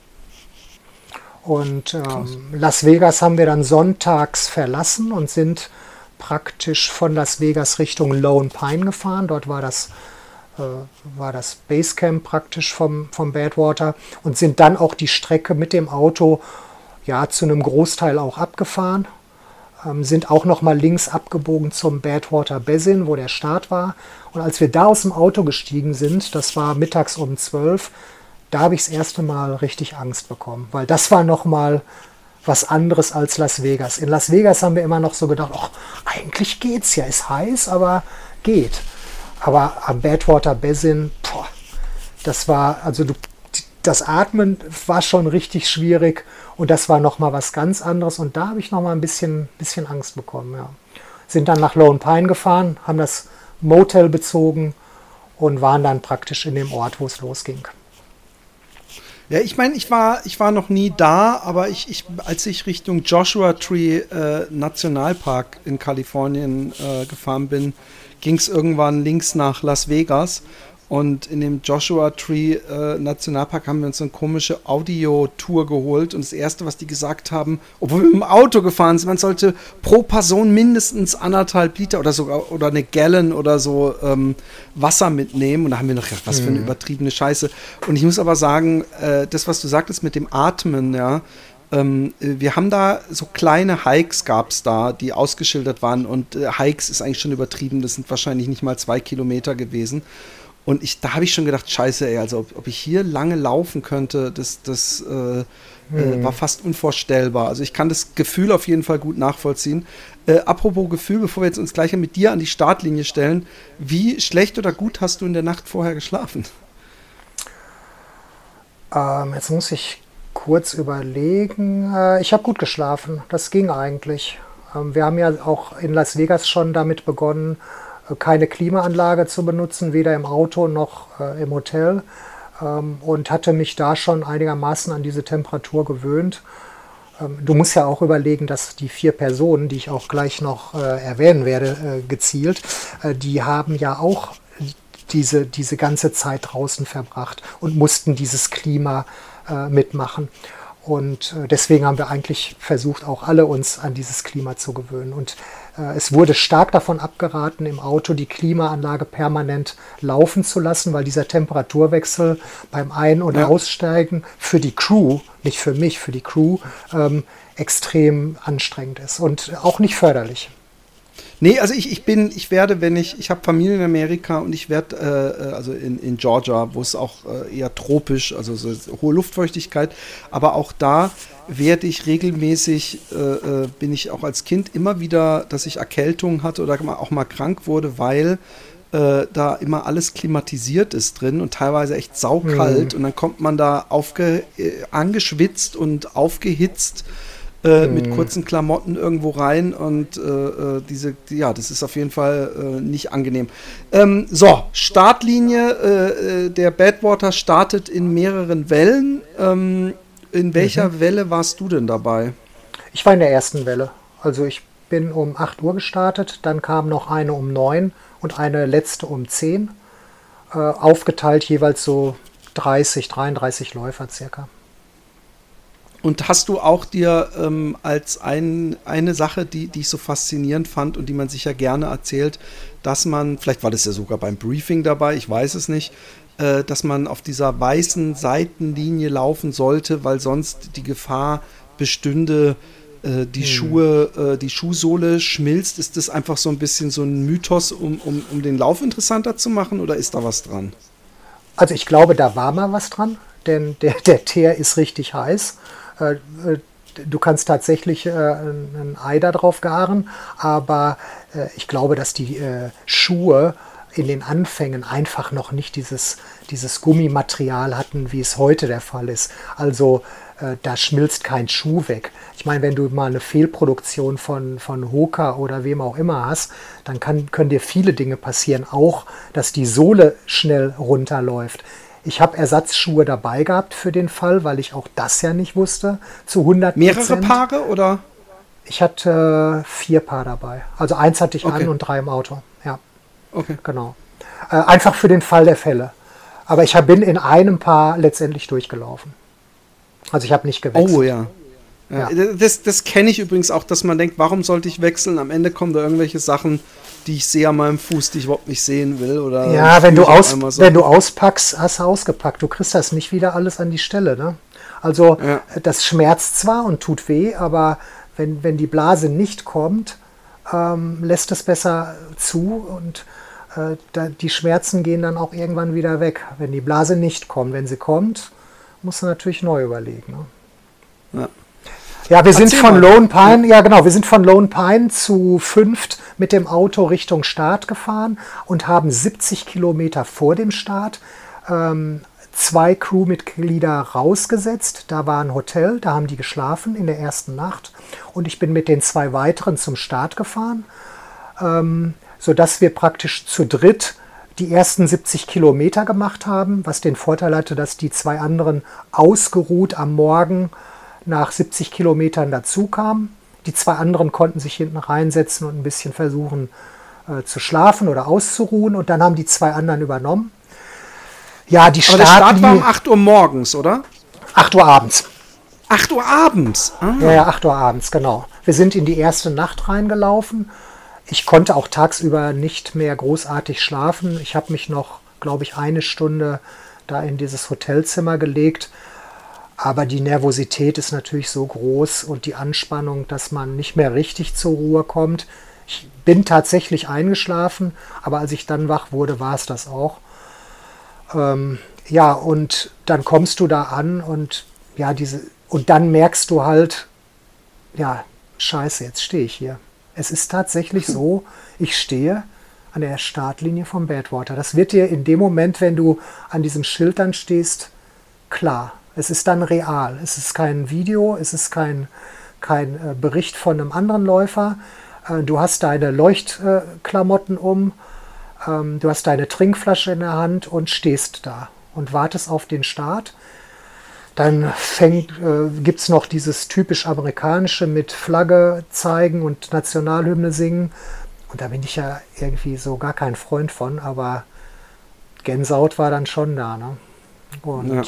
Und ähm, Las Vegas haben wir dann sonntags verlassen und sind praktisch von Las Vegas Richtung Lone Pine gefahren. Dort war das, war das Basecamp praktisch vom, vom Badwater und sind dann auch die Strecke mit dem Auto ja zu einem Großteil auch abgefahren. Ähm, sind auch noch mal links abgebogen zum Badwater Basin, wo der Start war. Und als wir da aus dem Auto gestiegen sind, das war mittags um 12, da habe ich das erste Mal richtig Angst bekommen, weil das war nochmal was anderes als Las Vegas. In Las Vegas haben wir immer noch so gedacht, ach, eigentlich geht's ja, ist heiß, aber geht. Aber am Badwater Basin, boah, das war, also du, das Atmen war schon richtig schwierig und das war nochmal was ganz anderes und da habe ich nochmal ein bisschen, bisschen Angst bekommen, ja. Sind dann nach Lone Pine gefahren, haben das Motel bezogen und waren dann praktisch in dem Ort, wo es losging. Ja, ich meine, ich war, ich war noch nie da, aber ich, ich, als ich Richtung Joshua Tree äh, Nationalpark in Kalifornien äh, gefahren bin, ging es irgendwann links nach Las Vegas und in dem Joshua Tree äh, Nationalpark haben wir uns eine komische Audio-Tour geholt. Und das Erste, was die gesagt haben, obwohl wir mit dem Auto gefahren sind, man sollte pro Person mindestens anderthalb Liter oder sogar oder eine Gallon oder so ähm, Wasser mitnehmen. Und da haben wir noch gedacht, was für eine mhm. übertriebene Scheiße. Und ich muss aber sagen, äh, das, was du sagtest mit dem Atmen, ja, ähm, wir haben da so kleine Hikes gab es da, die ausgeschildert waren. Und äh, Hikes ist eigentlich schon übertrieben. Das sind wahrscheinlich nicht mal zwei Kilometer gewesen. Und ich, da habe ich schon gedacht, scheiße, ey, also ob, ob, ich hier lange laufen könnte, das, das äh, hm. war fast unvorstellbar. Also ich kann das Gefühl auf jeden Fall gut nachvollziehen. Äh, apropos Gefühl, bevor wir jetzt uns gleich mit dir an die Startlinie stellen, wie schlecht oder gut hast du in der Nacht vorher geschlafen? Ähm, jetzt muss ich kurz überlegen. Äh, ich habe gut geschlafen, das ging eigentlich. Ähm, wir haben ja auch in Las Vegas schon damit begonnen, keine Klimaanlage zu benutzen, weder im Auto noch äh, im Hotel. Ähm, und hatte mich da schon einigermaßen an diese Temperatur gewöhnt. Ähm, du musst ja auch überlegen, dass die vier Personen, die ich auch gleich noch äh, erwähnen werde, äh, gezielt, äh, die haben ja auch diese, diese ganze Zeit draußen verbracht und mussten dieses Klima äh, mitmachen. Und äh, deswegen haben wir eigentlich versucht, auch alle uns an dieses Klima zu gewöhnen. Und äh, es wurde stark davon abgeraten, im Auto die Klimaanlage permanent laufen zu lassen, weil dieser Temperaturwechsel beim Ein- und ja. Aussteigen für die Crew, nicht für mich, für die Crew, ähm, extrem anstrengend ist und auch nicht förderlich. Nee, also ich, ich bin, ich werde, wenn ich, ich habe Familie in Amerika und ich werde, äh, äh, also in, in Georgia, wo es auch äh, eher tropisch, also so hohe Luftfeuchtigkeit, aber auch da werde ich regelmäßig, äh, äh, bin ich auch als Kind immer wieder, dass ich Erkältung hatte oder auch mal krank wurde, weil äh, da immer alles klimatisiert ist drin und teilweise echt saukalt mhm. und dann kommt man da aufge, angeschwitzt und aufgehitzt äh, mit mhm. kurzen Klamotten irgendwo rein und äh, äh, diese, ja, das ist auf jeden Fall äh, nicht angenehm. Ähm, so, Startlinie, äh, äh, der Badwater startet in mehreren Wellen. Ähm, in welcher mhm. Welle warst du denn dabei? Ich war in der ersten Welle. Also ich bin um 8 Uhr gestartet, dann kam noch eine um 9 und eine letzte um 10, äh, aufgeteilt jeweils so 30, 33 Läufer circa. Und hast du auch dir ähm, als ein, eine Sache, die, die ich so faszinierend fand und die man sich ja gerne erzählt, dass man, vielleicht war das ja sogar beim Briefing dabei, ich weiß es nicht, äh, dass man auf dieser weißen Seitenlinie laufen sollte, weil sonst die Gefahr bestünde, äh, die hm. Schuhe, äh, die Schuhsohle schmilzt. Ist das einfach so ein bisschen so ein Mythos, um, um, um den Lauf interessanter zu machen oder ist da was dran? Also ich glaube, da war mal was dran, denn der, der Teer ist richtig heiß. Äh, äh, du kannst tatsächlich äh, ein Ei darauf garen, aber ich glaube, dass die Schuhe in den Anfängen einfach noch nicht dieses, dieses Gummimaterial hatten, wie es heute der Fall ist. Also äh, da schmilzt kein Schuh weg. Ich meine, wenn du mal eine Fehlproduktion von, von Hoka oder wem auch immer hast, dann kann, können dir viele Dinge passieren. Auch, dass die Sohle schnell runterläuft. Ich habe Ersatzschuhe dabei gehabt für den Fall, weil ich auch das ja nicht wusste. Zu 100 Mehrere Paare oder? Ich hatte vier Paar dabei. Also eins hatte ich okay. an und drei im Auto. Ja. Okay. Genau. Äh, einfach für den Fall der Fälle. Aber ich bin in einem Paar letztendlich durchgelaufen. Also ich habe nicht gewechselt. Oh ja. Ja. ja. Das, das kenne ich übrigens auch, dass man denkt, warum sollte ich wechseln? Am Ende kommen da irgendwelche Sachen, die ich sehe an meinem Fuß, die ich überhaupt nicht sehen will. Oder ja, wenn du, aus, so. wenn du auspackst, hast du ausgepackt. Du kriegst das nicht wieder alles an die Stelle. Ne? Also ja. das schmerzt zwar und tut weh, aber wenn, wenn die Blase nicht kommt, ähm, lässt es besser zu und äh, da, die Schmerzen gehen dann auch irgendwann wieder weg, wenn die Blase nicht kommt. Wenn sie kommt, musst du natürlich neu überlegen. Ne? Ja. Ja, wir sind von Lone Pine, ja. genau, wir sind von Lone Pine zu fünft mit dem Auto Richtung Start gefahren und haben 70 Kilometer vor dem Start ähm, zwei Crewmitglieder rausgesetzt. Da war ein Hotel, da haben die geschlafen in der ersten Nacht. Und ich bin mit den zwei weiteren zum Start gefahren, ähm, sodass wir praktisch zu dritt die ersten 70 Kilometer gemacht haben, was den Vorteil hatte, dass die zwei anderen ausgeruht am Morgen nach 70 Kilometern dazu kamen. Die zwei anderen konnten sich hinten reinsetzen und ein bisschen versuchen äh, zu schlafen oder auszuruhen und dann haben die zwei anderen übernommen. Ja, die Start, Aber der Start war um 8 Uhr morgens, oder? 8 Uhr abends. 8 Uhr abends? Ah. Ja, ja, 8 Uhr abends, genau. Wir sind in die erste Nacht reingelaufen. Ich konnte auch tagsüber nicht mehr großartig schlafen. Ich habe mich noch, glaube ich, eine Stunde da in dieses Hotelzimmer gelegt aber die Nervosität ist natürlich so groß und die Anspannung, dass man nicht mehr richtig zur Ruhe kommt. Ich bin tatsächlich eingeschlafen, aber als ich dann wach wurde, war es das auch. Ähm, ja, und dann kommst du da an und ja, diese, und dann merkst du halt, ja, scheiße, jetzt stehe ich hier. Es ist tatsächlich so, ich stehe an der Startlinie vom Badwater. Das wird dir in dem Moment, wenn du an diesem Schild dann stehst, klar. Es ist dann real. Es ist kein Video, es ist kein, kein äh, Bericht von einem anderen Läufer. Äh, du hast deine Leuchtklamotten äh, um, ähm, du hast deine Trinkflasche in der Hand und stehst da und wartest auf den Start. Dann äh, gibt es noch dieses typisch amerikanische mit Flagge zeigen und Nationalhymne singen. Und da bin ich ja irgendwie so gar kein Freund von, aber Gänsehaut war dann schon da. Ne? Und ja.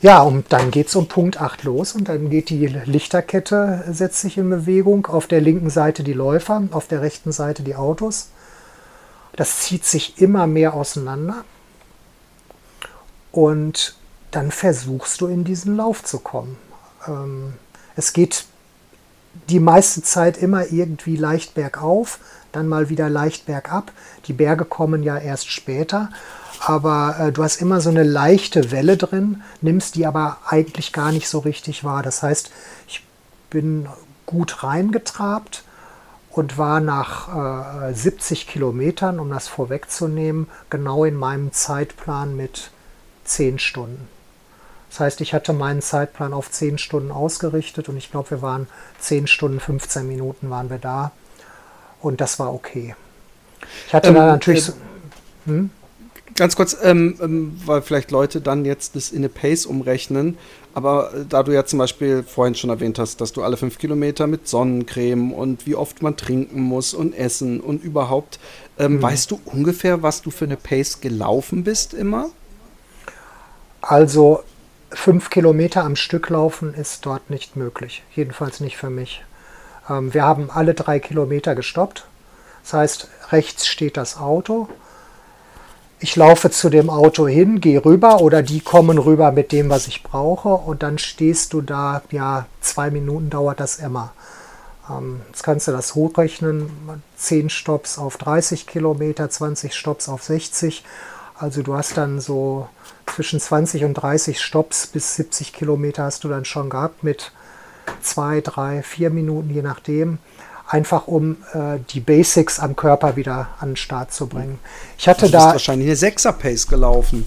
Ja, und dann geht es um Punkt 8 los und dann geht die Lichterkette, setzt sich in Bewegung. Auf der linken Seite die Läufer, auf der rechten Seite die Autos. Das zieht sich immer mehr auseinander. Und dann versuchst du in diesen Lauf zu kommen. Ähm, es geht die meiste Zeit immer irgendwie leicht bergauf, dann mal wieder leicht bergab. Die Berge kommen ja erst später aber äh, du hast immer so eine leichte Welle drin, nimmst die aber eigentlich gar nicht so richtig wahr. Das heißt, ich bin gut reingetrabt und war nach äh, 70 Kilometern, um das vorwegzunehmen, genau in meinem Zeitplan mit 10 Stunden. Das heißt, ich hatte meinen Zeitplan auf 10 Stunden ausgerichtet und ich glaube, wir waren 10 Stunden, 15 Minuten waren wir da und das war okay. Ich hatte ähm, da natürlich... Äh, hm? Ganz kurz, ähm, ähm, weil vielleicht Leute dann jetzt das in eine Pace umrechnen, aber äh, da du ja zum Beispiel vorhin schon erwähnt hast, dass du alle fünf Kilometer mit Sonnencreme und wie oft man trinken muss und essen und überhaupt, ähm, mhm. weißt du ungefähr, was du für eine Pace gelaufen bist immer? Also fünf Kilometer am Stück laufen ist dort nicht möglich, jedenfalls nicht für mich. Ähm, wir haben alle drei Kilometer gestoppt. Das heißt, rechts steht das Auto ich laufe zu dem Auto hin, gehe rüber oder die kommen rüber mit dem, was ich brauche und dann stehst du da, ja, zwei Minuten dauert das immer. Ähm, jetzt kannst du das hochrechnen, 10 Stops auf 30 Kilometer, 20 Stops auf 60. Also du hast dann so zwischen 20 und 30 Stops bis 70 Kilometer hast du dann schon gehabt mit zwei, drei, vier Minuten, je nachdem einfach um äh, die Basics am Körper wieder an den Start zu bringen. Ich hatte du da. wahrscheinlich eine 6er-Pace gelaufen.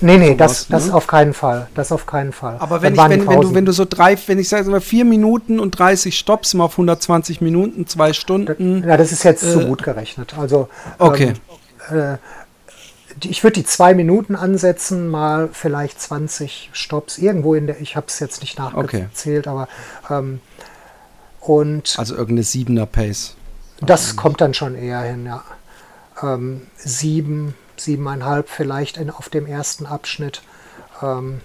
Nee, nee, so das, was, ne? auf keinen Fall. Das auf keinen Fall. Aber wenn, ich, wenn, wenn, du, wenn du so drei, wenn ich sage mal vier Minuten und 30 Stops mal auf 120 Minuten, zwei Stunden. Ja, das ist jetzt äh, zu gut gerechnet. Also okay. Ähm, äh, ich würde die zwei Minuten ansetzen, mal vielleicht 20 Stops irgendwo in der. Ich habe es jetzt nicht nachgezählt, okay. aber ähm, und also irgendeine siebener Pace. Das kommt dann schon eher hin, ja. Ähm, sieben, siebeneinhalb vielleicht in, auf dem ersten Abschnitt. Ähm,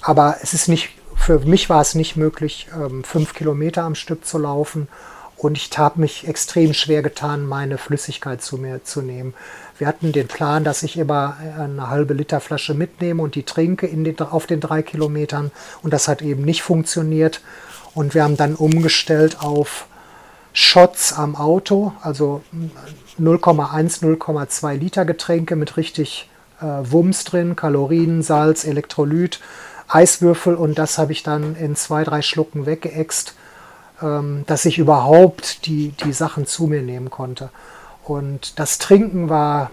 aber es ist nicht, für mich war es nicht möglich, ähm, fünf Kilometer am Stück zu laufen. Und ich habe mich extrem schwer getan, meine Flüssigkeit zu mir zu nehmen. Wir hatten den Plan, dass ich immer eine halbe Liter Flasche mitnehme und die trinke den, auf den drei Kilometern. Und das hat eben nicht funktioniert. Und wir haben dann umgestellt auf Shots am Auto, also 0,1, 0,2 Liter Getränke mit richtig äh, Wumms drin, Kalorien, Salz, Elektrolyt, Eiswürfel und das habe ich dann in zwei, drei Schlucken weggeext, ähm, dass ich überhaupt die, die Sachen zu mir nehmen konnte. Und das Trinken war,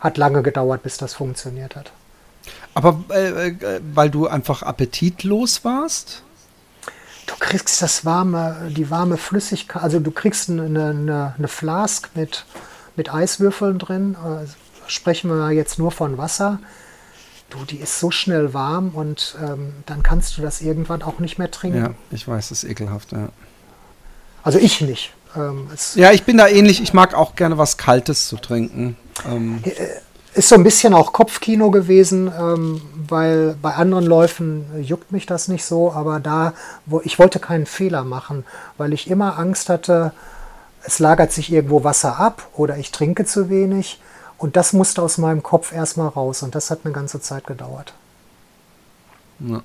hat lange gedauert, bis das funktioniert hat. Aber äh, äh weil du einfach appetitlos warst? Du kriegst das warme, die warme Flüssigkeit, also du kriegst eine, eine, eine Flask mit, mit Eiswürfeln drin. Äh, sprechen wir jetzt nur von Wasser. Du, die ist so schnell warm und ähm, dann kannst du das irgendwann auch nicht mehr trinken. Ja, ich weiß, das ist ekelhaft, ja. Also ich nicht. Ähm, ja, ich bin da ähnlich. Ich mag auch gerne was Kaltes zu trinken. Ähm. Ist so ein bisschen auch Kopfkino gewesen, ähm, weil bei anderen Läufen juckt mich das nicht so, aber da, wo ich wollte keinen Fehler machen, weil ich immer Angst hatte, es lagert sich irgendwo Wasser ab oder ich trinke zu wenig und das musste aus meinem Kopf erstmal raus und das hat eine ganze Zeit gedauert. Ja.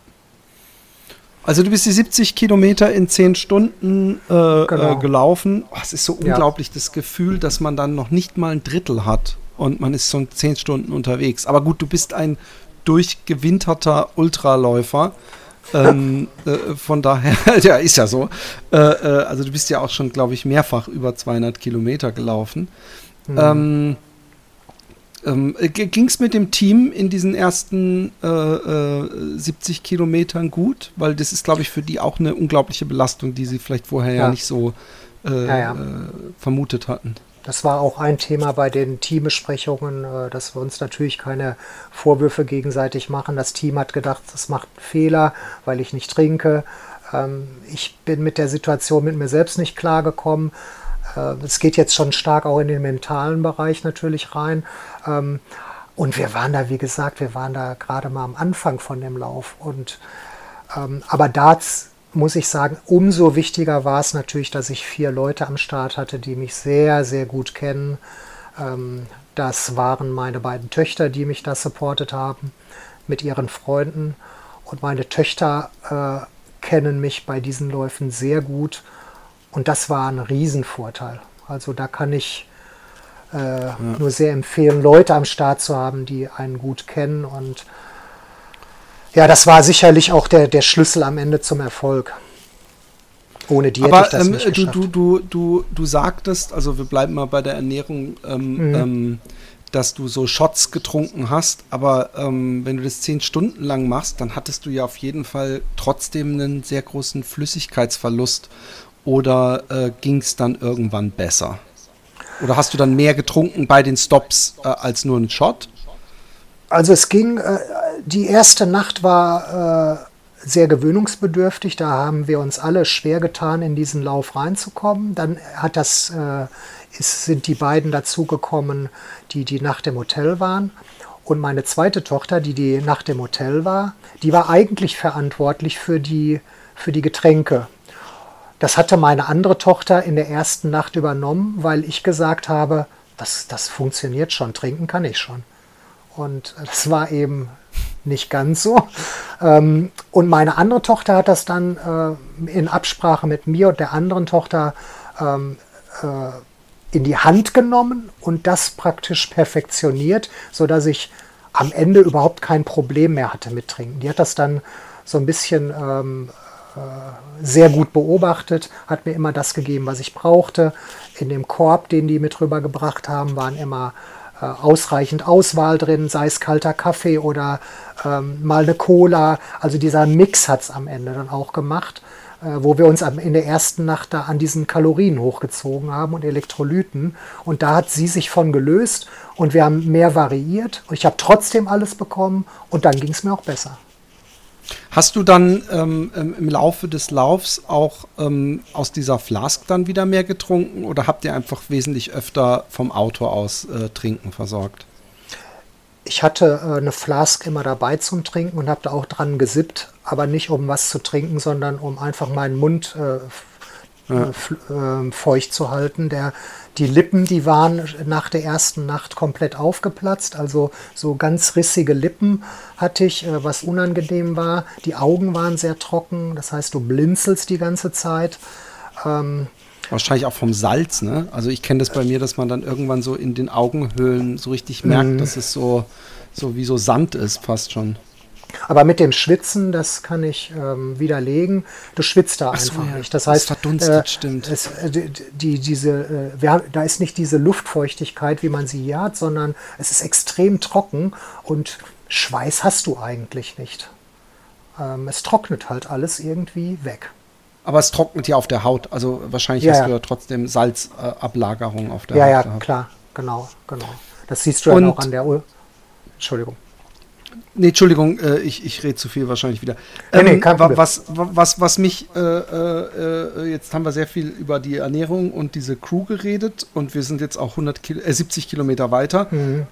Also du bist die 70 Kilometer in 10 Stunden äh genau. äh, gelaufen. Oh, es ist so unglaublich ja. das Gefühl, dass man dann noch nicht mal ein Drittel hat und man ist so zehn Stunden unterwegs. Aber gut, du bist ein durchgewinterter Ultraläufer. ähm, äh, von daher, ja, ist ja so. Äh, äh, also du bist ja auch schon, glaube ich, mehrfach über 200 Kilometer gelaufen. Mhm. Ähm, ähm, Ging es mit dem Team in diesen ersten äh, 70 äh, Kilometern gut? Weil das ist, glaube ich, für die auch eine unglaubliche Belastung, die sie vielleicht vorher ja, ja nicht so äh, ja, ja. vermutet hatten. Das war auch ein Thema bei den Teambesprechungen, äh, dass wir uns natürlich keine Vorwürfe gegenseitig machen. Das Team hat gedacht, das macht Fehler, weil ich nicht trinke. Ähm, ich bin mit der Situation mit mir selbst nicht klargekommen. Äh, es geht jetzt schon stark auch in den mentalen Bereich natürlich rein. Ähm, und wir waren da, wie gesagt, wir waren da gerade mal am Anfang von dem Lauf. Und, ähm, aber da muss ich sagen, umso wichtiger war es natürlich, dass ich vier Leute am Start hatte, die mich sehr, sehr gut kennen. Ähm, das waren meine beiden Töchter, die mich da supportet haben mit ihren Freunden. Und meine Töchter äh, kennen mich bei diesen Läufen sehr gut. Und das war ein Riesenvorteil. Also da kann ich äh, ja. nur sehr empfehlen, Leute am Start zu haben, die einen gut kennen und ja, das war sicherlich auch der, der Schlüssel am Ende zum Erfolg. Ohne die Aber, hätte ich das ähm, nicht du, du, du, du, du sagtest, also wir bleiben mal bei der Ernährung, ähm, mhm. ähm, dass du so Shots getrunken hast, aber ähm, wenn du das zehn Stunden lang machst, dann hattest du ja auf jeden Fall trotzdem einen sehr großen Flüssigkeitsverlust. Oder äh, ging es dann irgendwann besser? Oder hast du dann mehr getrunken bei den Stops äh, als nur einen Shot? Also es ging, äh, die erste Nacht war äh, sehr gewöhnungsbedürftig. Da haben wir uns alle schwer getan, in diesen Lauf reinzukommen. Dann hat das, äh, ist, sind die beiden dazugekommen, die die Nacht im Hotel waren. Und meine zweite Tochter, die die Nacht im Hotel war, die war eigentlich verantwortlich für die, für die Getränke. Das hatte meine andere Tochter in der ersten Nacht übernommen, weil ich gesagt habe, das, das funktioniert schon, trinken kann ich schon. Und das war eben nicht ganz so. Ähm, und meine andere Tochter hat das dann äh, in Absprache mit mir und der anderen Tochter ähm, äh, in die Hand genommen und das praktisch perfektioniert, sodass ich am Ende überhaupt kein Problem mehr hatte mit Trinken. Die hat das dann so ein bisschen ähm, äh, sehr gut beobachtet, hat mir immer das gegeben, was ich brauchte. In dem Korb, den die mit rübergebracht haben, waren immer äh, ausreichend Auswahl drin, sei es kalter Kaffee oder ähm, mal eine Cola. Also dieser Mix hat es am Ende dann auch gemacht. Äh, wo wir uns in der ersten Nacht da an diesen Kalorien hochgezogen haben und Elektrolyten. Und da hat sie sich von gelöst und wir haben mehr variiert. Ich habe trotzdem alles bekommen und dann ging es mir auch besser. Hast du dann ähm, im Laufe des Laufs auch ähm, aus dieser Flask dann wieder mehr getrunken oder habt ihr einfach wesentlich öfter vom Auto aus äh, Trinken versorgt? Ich hatte äh, eine Flask immer dabei zum Trinken und habe da auch dran gesippt, aber nicht um was zu trinken, sondern um einfach meinen Mund äh, ja. äh, feucht zu halten. Der, die Lippen, die waren nach der ersten Nacht komplett aufgeplatzt, also so ganz rissige Lippen hatte ich, äh, was unangenehm war. Die Augen waren sehr trocken, das heißt, du blinzelst die ganze Zeit. Ähm, Wahrscheinlich auch vom Salz, ne? Also ich kenne das bei mir, dass man dann irgendwann so in den Augenhöhlen so richtig merkt, mhm. dass es so, so wie so Sand ist, fast schon. Aber mit dem Schwitzen, das kann ich ähm, widerlegen. Du schwitzt da so, einfach ja. nicht. Das heißt, das verdunstet, äh, stimmt. Es, äh, die, diese, äh, haben, da ist nicht diese Luftfeuchtigkeit, wie man sie hier hat, sondern es ist extrem trocken und Schweiß hast du eigentlich nicht. Ähm, es trocknet halt alles irgendwie weg. Aber es trocknet ja auf der Haut. Also wahrscheinlich ja, hast du ja trotzdem Salzablagerung auf der ja, Haut. Ja, ja, klar, genau, genau. Das siehst du ja auch an der. U Entschuldigung. Nee, Entschuldigung, äh, ich, ich rede zu viel wahrscheinlich wieder. Ähm, nee, nee, ähm, was, was, was mich, äh, äh, jetzt haben wir sehr viel über die Ernährung und diese Crew geredet und wir sind jetzt auch 100 Kil äh, 70 Kilometer weiter. Mhm.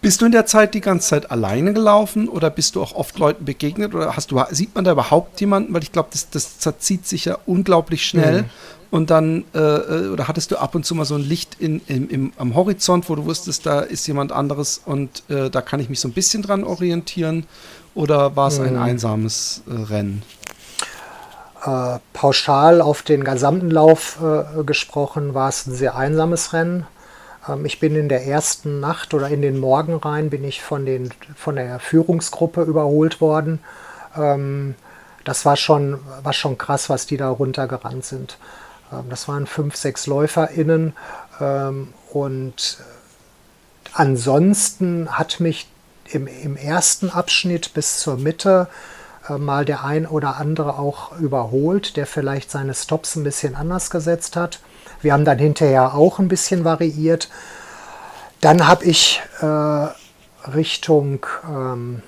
Bist du in der Zeit die ganze Zeit alleine gelaufen oder bist du auch oft Leuten begegnet oder hast du, sieht man da überhaupt jemanden? Weil ich glaube, das, das zerzieht sich ja unglaublich schnell. Mhm. Und dann, äh, äh, oder hattest du ab und zu mal so ein Licht in, in, im, am Horizont, wo du wusstest, da ist jemand anderes und äh, da kann ich mich so ein bisschen dran orientieren? Oder war es mhm. ein einsames äh, Rennen? Äh, pauschal auf den gesamten Lauf äh, gesprochen war es ein sehr einsames Rennen. Ähm, ich bin in der ersten Nacht oder in den Morgen rein, bin ich von, den, von der Führungsgruppe überholt worden. Ähm, das war schon, war schon krass, was die da runtergerannt sind. Ähm, das waren fünf, sechs LäuferInnen. Ähm, und ansonsten hat mich im, im ersten Abschnitt bis zur Mitte äh, mal der ein oder andere auch überholt, der vielleicht seine Stops ein bisschen anders gesetzt hat. Wir haben dann hinterher auch ein bisschen variiert. Dann habe ich äh, Richtung ähm,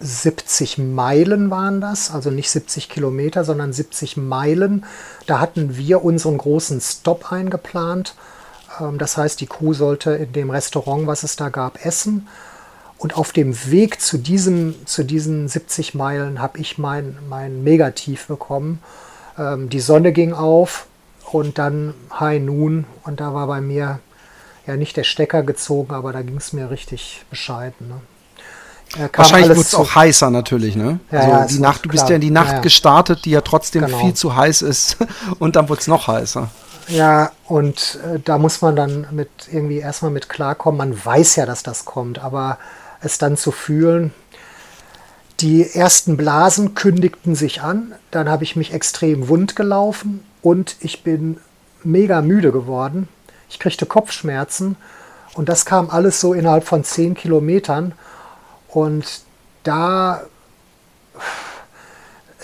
70 Meilen waren das, also nicht 70 Kilometer, sondern 70 Meilen. Da hatten wir unseren großen Stop eingeplant. Ähm, das heißt, die Kuh sollte in dem Restaurant, was es da gab, essen. Und auf dem Weg zu, diesem, zu diesen 70 Meilen habe ich mein, mein Megatief bekommen. Ähm, die Sonne ging auf und dann High Noon und da war bei mir ja nicht der Stecker gezogen, aber da ging es mir richtig bescheiden. Ne? Wahrscheinlich wurde es auch heißer natürlich, ne? Ja, also ja, die Nacht, du bist ja in die Nacht ja, gestartet, die ja trotzdem genau. viel zu heiß ist und dann wurde es noch heißer. Ja, und äh, da muss man dann mit irgendwie erstmal mit klarkommen. Man weiß ja, dass das kommt, aber es dann zu fühlen. Die ersten Blasen kündigten sich an, dann habe ich mich extrem wund gelaufen und ich bin mega müde geworden. Ich kriegte Kopfschmerzen und das kam alles so innerhalb von zehn Kilometern. Und da,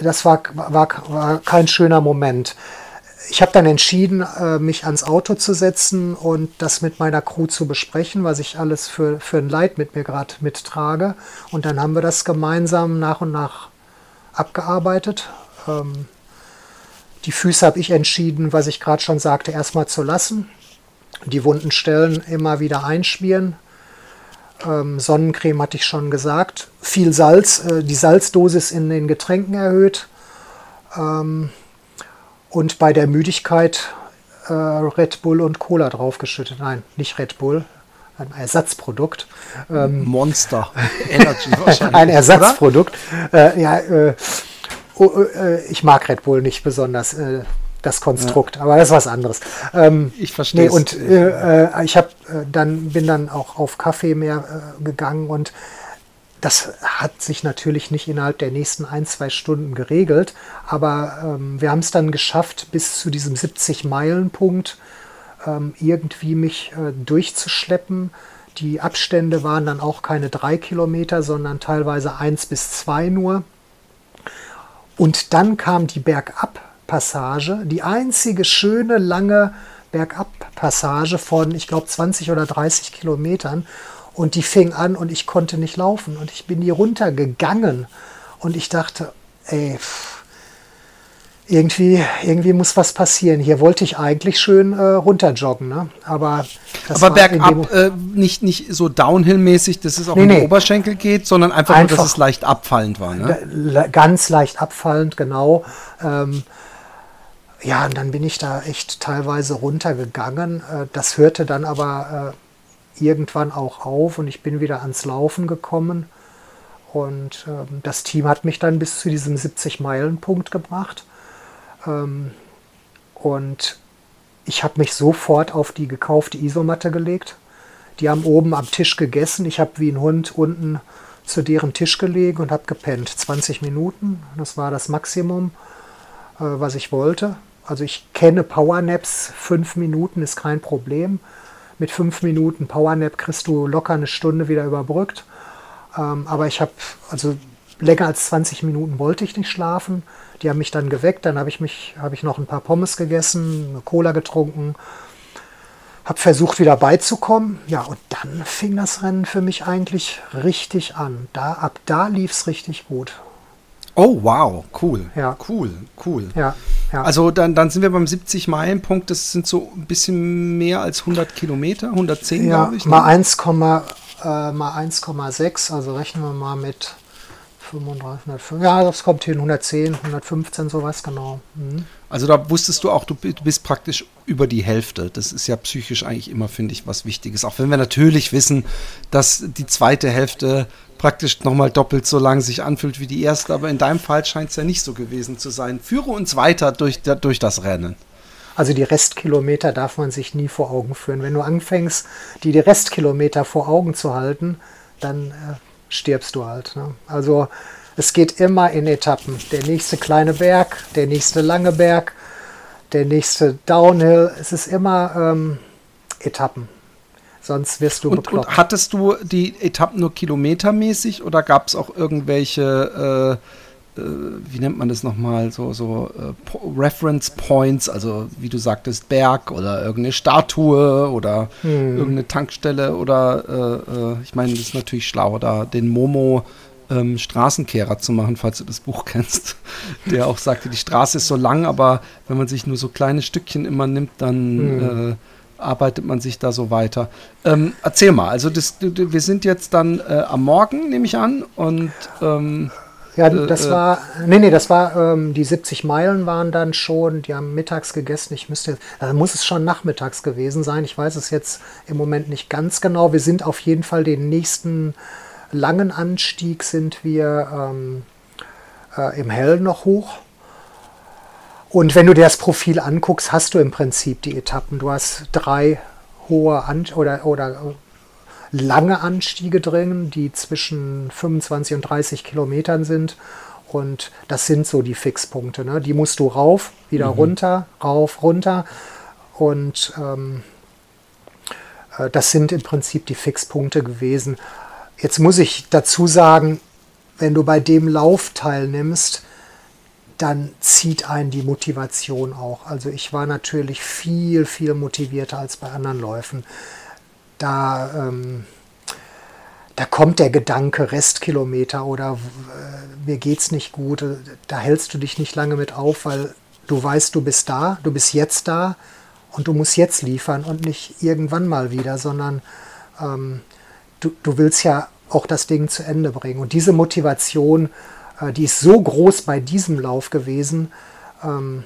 das war, war, war kein schöner Moment. ich habe dann entschieden, äh, mich ans Auto zu setzen und das mit meiner Crew zu besprechen, was ich alles für, für ein Leid mit mir gerade mittrage. Und dann haben wir das gemeinsam nach und nach abgearbeitet. Ähm, die Füße habe ich entschieden, was ich gerade schon sagte, erstmal zu lassen. Die wunden Stellen immer wieder einschmieren. Ähm, Sonnencreme hatte ich schon gesagt. Viel Salz, äh, die Salzdosis in den Getränken erhöht. Ähm, und bei der Müdigkeit äh, Red Bull und Cola draufgeschüttet. Nein, nicht Red Bull, ein Ersatzprodukt. Ähm, Monster Energy wahrscheinlich. ein Ersatzprodukt. Äh, ja, äh, oh, äh, ich mag Red Bull nicht besonders. Äh, das Konstrukt, ja. aber das ist was anderes. Ähm, ich verstehe. Nee, und äh, ich habe dann bin dann auch auf Kaffee mehr gegangen und das hat sich natürlich nicht innerhalb der nächsten ein, zwei Stunden geregelt, aber ähm, wir haben es dann geschafft, bis zu diesem 70-Meilen-Punkt ähm, irgendwie mich äh, durchzuschleppen. Die Abstände waren dann auch keine drei Kilometer, sondern teilweise eins bis zwei nur. Und dann kam die Bergab-Passage, die einzige schöne, lange Bergab-Passage von, ich glaube, 20 oder 30 Kilometern. Und die fing an und ich konnte nicht laufen. Und ich bin hier runtergegangen. Und ich dachte, ey, irgendwie, irgendwie muss was passieren. Hier wollte ich eigentlich schön äh, runterjoggen, ne? aber aber bergab äh, nicht nicht so Downhill-mäßig, dass es auch nee, in die nee. Oberschenkel geht, sondern einfach, einfach, nur, dass es leicht abfallend war. Ne? Ganz leicht abfallend, genau. Ähm, ja, und dann bin ich da echt teilweise runtergegangen. Äh, das hörte dann aber äh, irgendwann auch auf und ich bin wieder ans Laufen gekommen. Und ähm, das Team hat mich dann bis zu diesem 70-Meilen-Punkt gebracht. Ähm, und ich habe mich sofort auf die gekaufte Isomatte gelegt. Die haben oben am Tisch gegessen. Ich habe wie ein Hund unten zu deren Tisch gelegen und habe gepennt. 20 Minuten, das war das Maximum, äh, was ich wollte. Also ich kenne Powernaps, fünf Minuten ist kein Problem mit fünf Minuten Powernap kriegst du locker eine Stunde wieder überbrückt. Ähm, aber ich habe, also länger als 20 Minuten wollte ich nicht schlafen. Die haben mich dann geweckt, dann habe ich mich, habe ich noch ein paar Pommes gegessen, eine Cola getrunken, habe versucht wieder beizukommen. Ja, und dann fing das Rennen für mich eigentlich richtig an. Da, ab da lief es richtig gut. Oh, wow, cool. Ja. Cool, cool. Ja, ja. Also dann, dann sind wir beim 70-Meilen-Punkt, das sind so ein bisschen mehr als 100 Kilometer, 110 ja, glaube ich. Ne? Mal 1,6, äh, also rechnen wir mal mit 35, 105, ja, das kommt hin, 110, 115, sowas, genau. Mhm. Also da wusstest du auch, du bist praktisch über die Hälfte. Das ist ja psychisch eigentlich immer, finde ich, was Wichtiges. Auch wenn wir natürlich wissen, dass die zweite Hälfte praktisch nochmal doppelt so lang sich anfühlt wie die erste. Aber in deinem Fall scheint es ja nicht so gewesen zu sein. Führe uns weiter durch, durch das Rennen. Also die Restkilometer darf man sich nie vor Augen führen. Wenn du anfängst, die, die Restkilometer vor Augen zu halten, dann äh, stirbst du halt. Ne? Also es geht immer in Etappen. Der nächste kleine Berg, der nächste lange Berg, der nächste Downhill. Es ist immer ähm, Etappen. Sonst wirst du und, bekloppt. Und hattest du die Etappen nur kilometermäßig oder gab es auch irgendwelche, äh, wie nennt man das nochmal, so, so äh, Reference Points, also wie du sagtest, Berg oder irgendeine Statue oder hm. irgendeine Tankstelle oder, äh, äh, ich meine, das ist natürlich schlau, da den Momo ähm, Straßenkehrer zu machen, falls du das Buch kennst, der auch sagte, die Straße ist so lang, aber wenn man sich nur so kleine Stückchen immer nimmt, dann hm. äh, arbeitet man sich da so weiter. Ähm, erzähl mal, also das, wir sind jetzt dann äh, am Morgen, nehme ich an, und ähm, ja, äh, das äh, war, nee, nee, das war, ähm, die 70 Meilen waren dann schon, die haben mittags gegessen. Ich müsste, da muss es schon nachmittags gewesen sein. Ich weiß es jetzt im Moment nicht ganz genau. Wir sind auf jeden Fall den nächsten langen Anstieg sind wir ähm, äh, im Hell noch hoch. Und wenn du dir das Profil anguckst, hast du im Prinzip die Etappen. Du hast drei hohe An oder, oder äh, lange Anstiege drin, die zwischen 25 und 30 Kilometern sind. Und das sind so die Fixpunkte. Ne? Die musst du rauf, wieder mhm. runter, rauf, runter. Und ähm, äh, das sind im Prinzip die Fixpunkte gewesen. Jetzt muss ich dazu sagen, wenn du bei dem Lauf teilnimmst, dann zieht einen die Motivation auch. Also ich war natürlich viel, viel motivierter als bei anderen Läufen. Da, ähm, da kommt der Gedanke Restkilometer oder äh, mir geht's nicht gut. Da hältst du dich nicht lange mit auf, weil du weißt, du bist da, du bist jetzt da und du musst jetzt liefern und nicht irgendwann mal wieder, sondern ähm, du, du willst ja auch das Ding zu Ende bringen. Und diese Motivation, äh, die ist so groß bei diesem Lauf gewesen, ähm,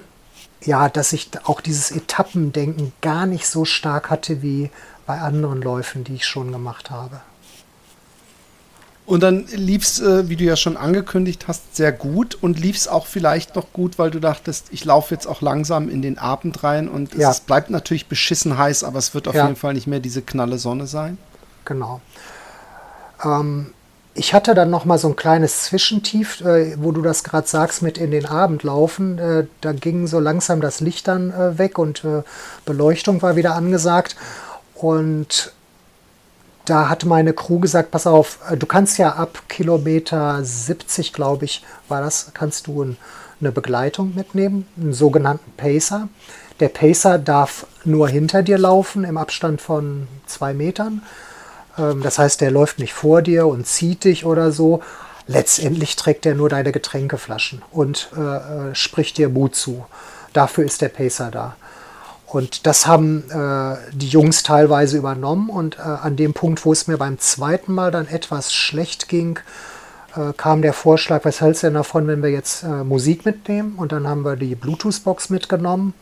ja, dass ich auch dieses Etappendenken gar nicht so stark hatte wie bei anderen Läufen, die ich schon gemacht habe. Und dann lief es, äh, wie du ja schon angekündigt hast, sehr gut und lief es auch vielleicht noch gut, weil du dachtest, ich laufe jetzt auch langsam in den Abend rein und ja. es bleibt natürlich beschissen heiß, aber es wird auf ja. jeden Fall nicht mehr diese knalle Sonne sein. Genau. Ähm, ich hatte dann noch mal so ein kleines Zwischentief, äh, wo du das gerade sagst, mit in den Abend laufen. Äh, da ging so langsam das Licht dann äh, weg und äh, Beleuchtung war wieder angesagt. Und da hat meine Crew gesagt, pass auf, äh, du kannst ja ab Kilometer 70, glaube ich, war das, kannst du ein, eine Begleitung mitnehmen, einen sogenannten Pacer. Der Pacer darf nur hinter dir laufen im Abstand von zwei Metern. Ähm, das heißt, der läuft nicht vor dir und zieht dich oder so. Letztendlich trägt er nur deine Getränkeflaschen und äh, äh, spricht dir Mut zu. Dafür ist der Pacer da. Und das haben äh, die Jungs teilweise übernommen. Und äh, an dem Punkt, wo es mir beim zweiten Mal dann etwas schlecht ging, äh, kam der Vorschlag, was hältst du denn davon, wenn wir jetzt äh, Musik mitnehmen? Und dann haben wir die Bluetooth-Box mitgenommen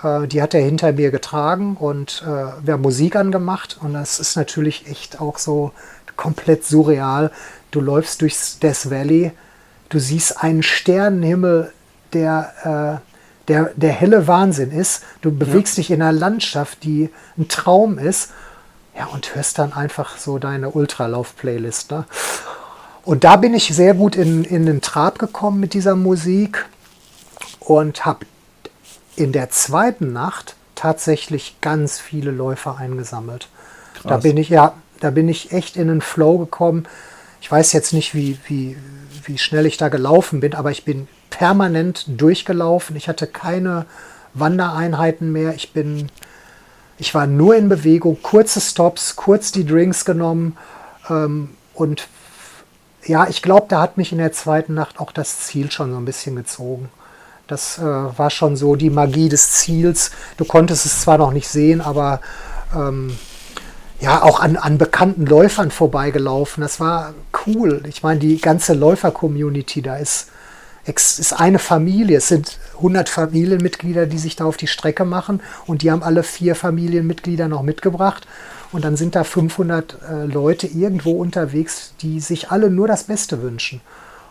äh, die hat er hinter mir getragen und äh, wir haben Musik angemacht und das ist natürlich echt auch so komplett surreal. Du läufst durchs Death Valley, du siehst einen Sternenhimmel, der, der, der helle Wahnsinn ist. Du bewegst ja. dich in einer Landschaft, die ein Traum ist. Ja, und hörst dann einfach so deine Ultralauf-Playlist. Ne? Und da bin ich sehr gut in, in den Trab gekommen mit dieser Musik und habe in der zweiten Nacht tatsächlich ganz viele Läufer eingesammelt. Krass. Da bin ich ja, da bin ich echt in den Flow gekommen. Ich weiß jetzt nicht, wie, wie, wie schnell ich da gelaufen bin, aber ich bin permanent durchgelaufen. Ich hatte keine Wandereinheiten mehr. Ich bin, ich war nur in Bewegung, kurze Stops, kurz die Drinks genommen ähm, und ja, ich glaube, da hat mich in der zweiten Nacht auch das Ziel schon so ein bisschen gezogen. Das äh, war schon so die Magie des Ziels. Du konntest es zwar noch nicht sehen, aber ähm, ja, auch an, an bekannten Läufern vorbeigelaufen. Das war cool. Ich meine, die ganze Läufer-Community da ist, ist eine Familie. Es sind 100 Familienmitglieder, die sich da auf die Strecke machen und die haben alle vier Familienmitglieder noch mitgebracht. Und dann sind da 500 äh, Leute irgendwo unterwegs, die sich alle nur das Beste wünschen.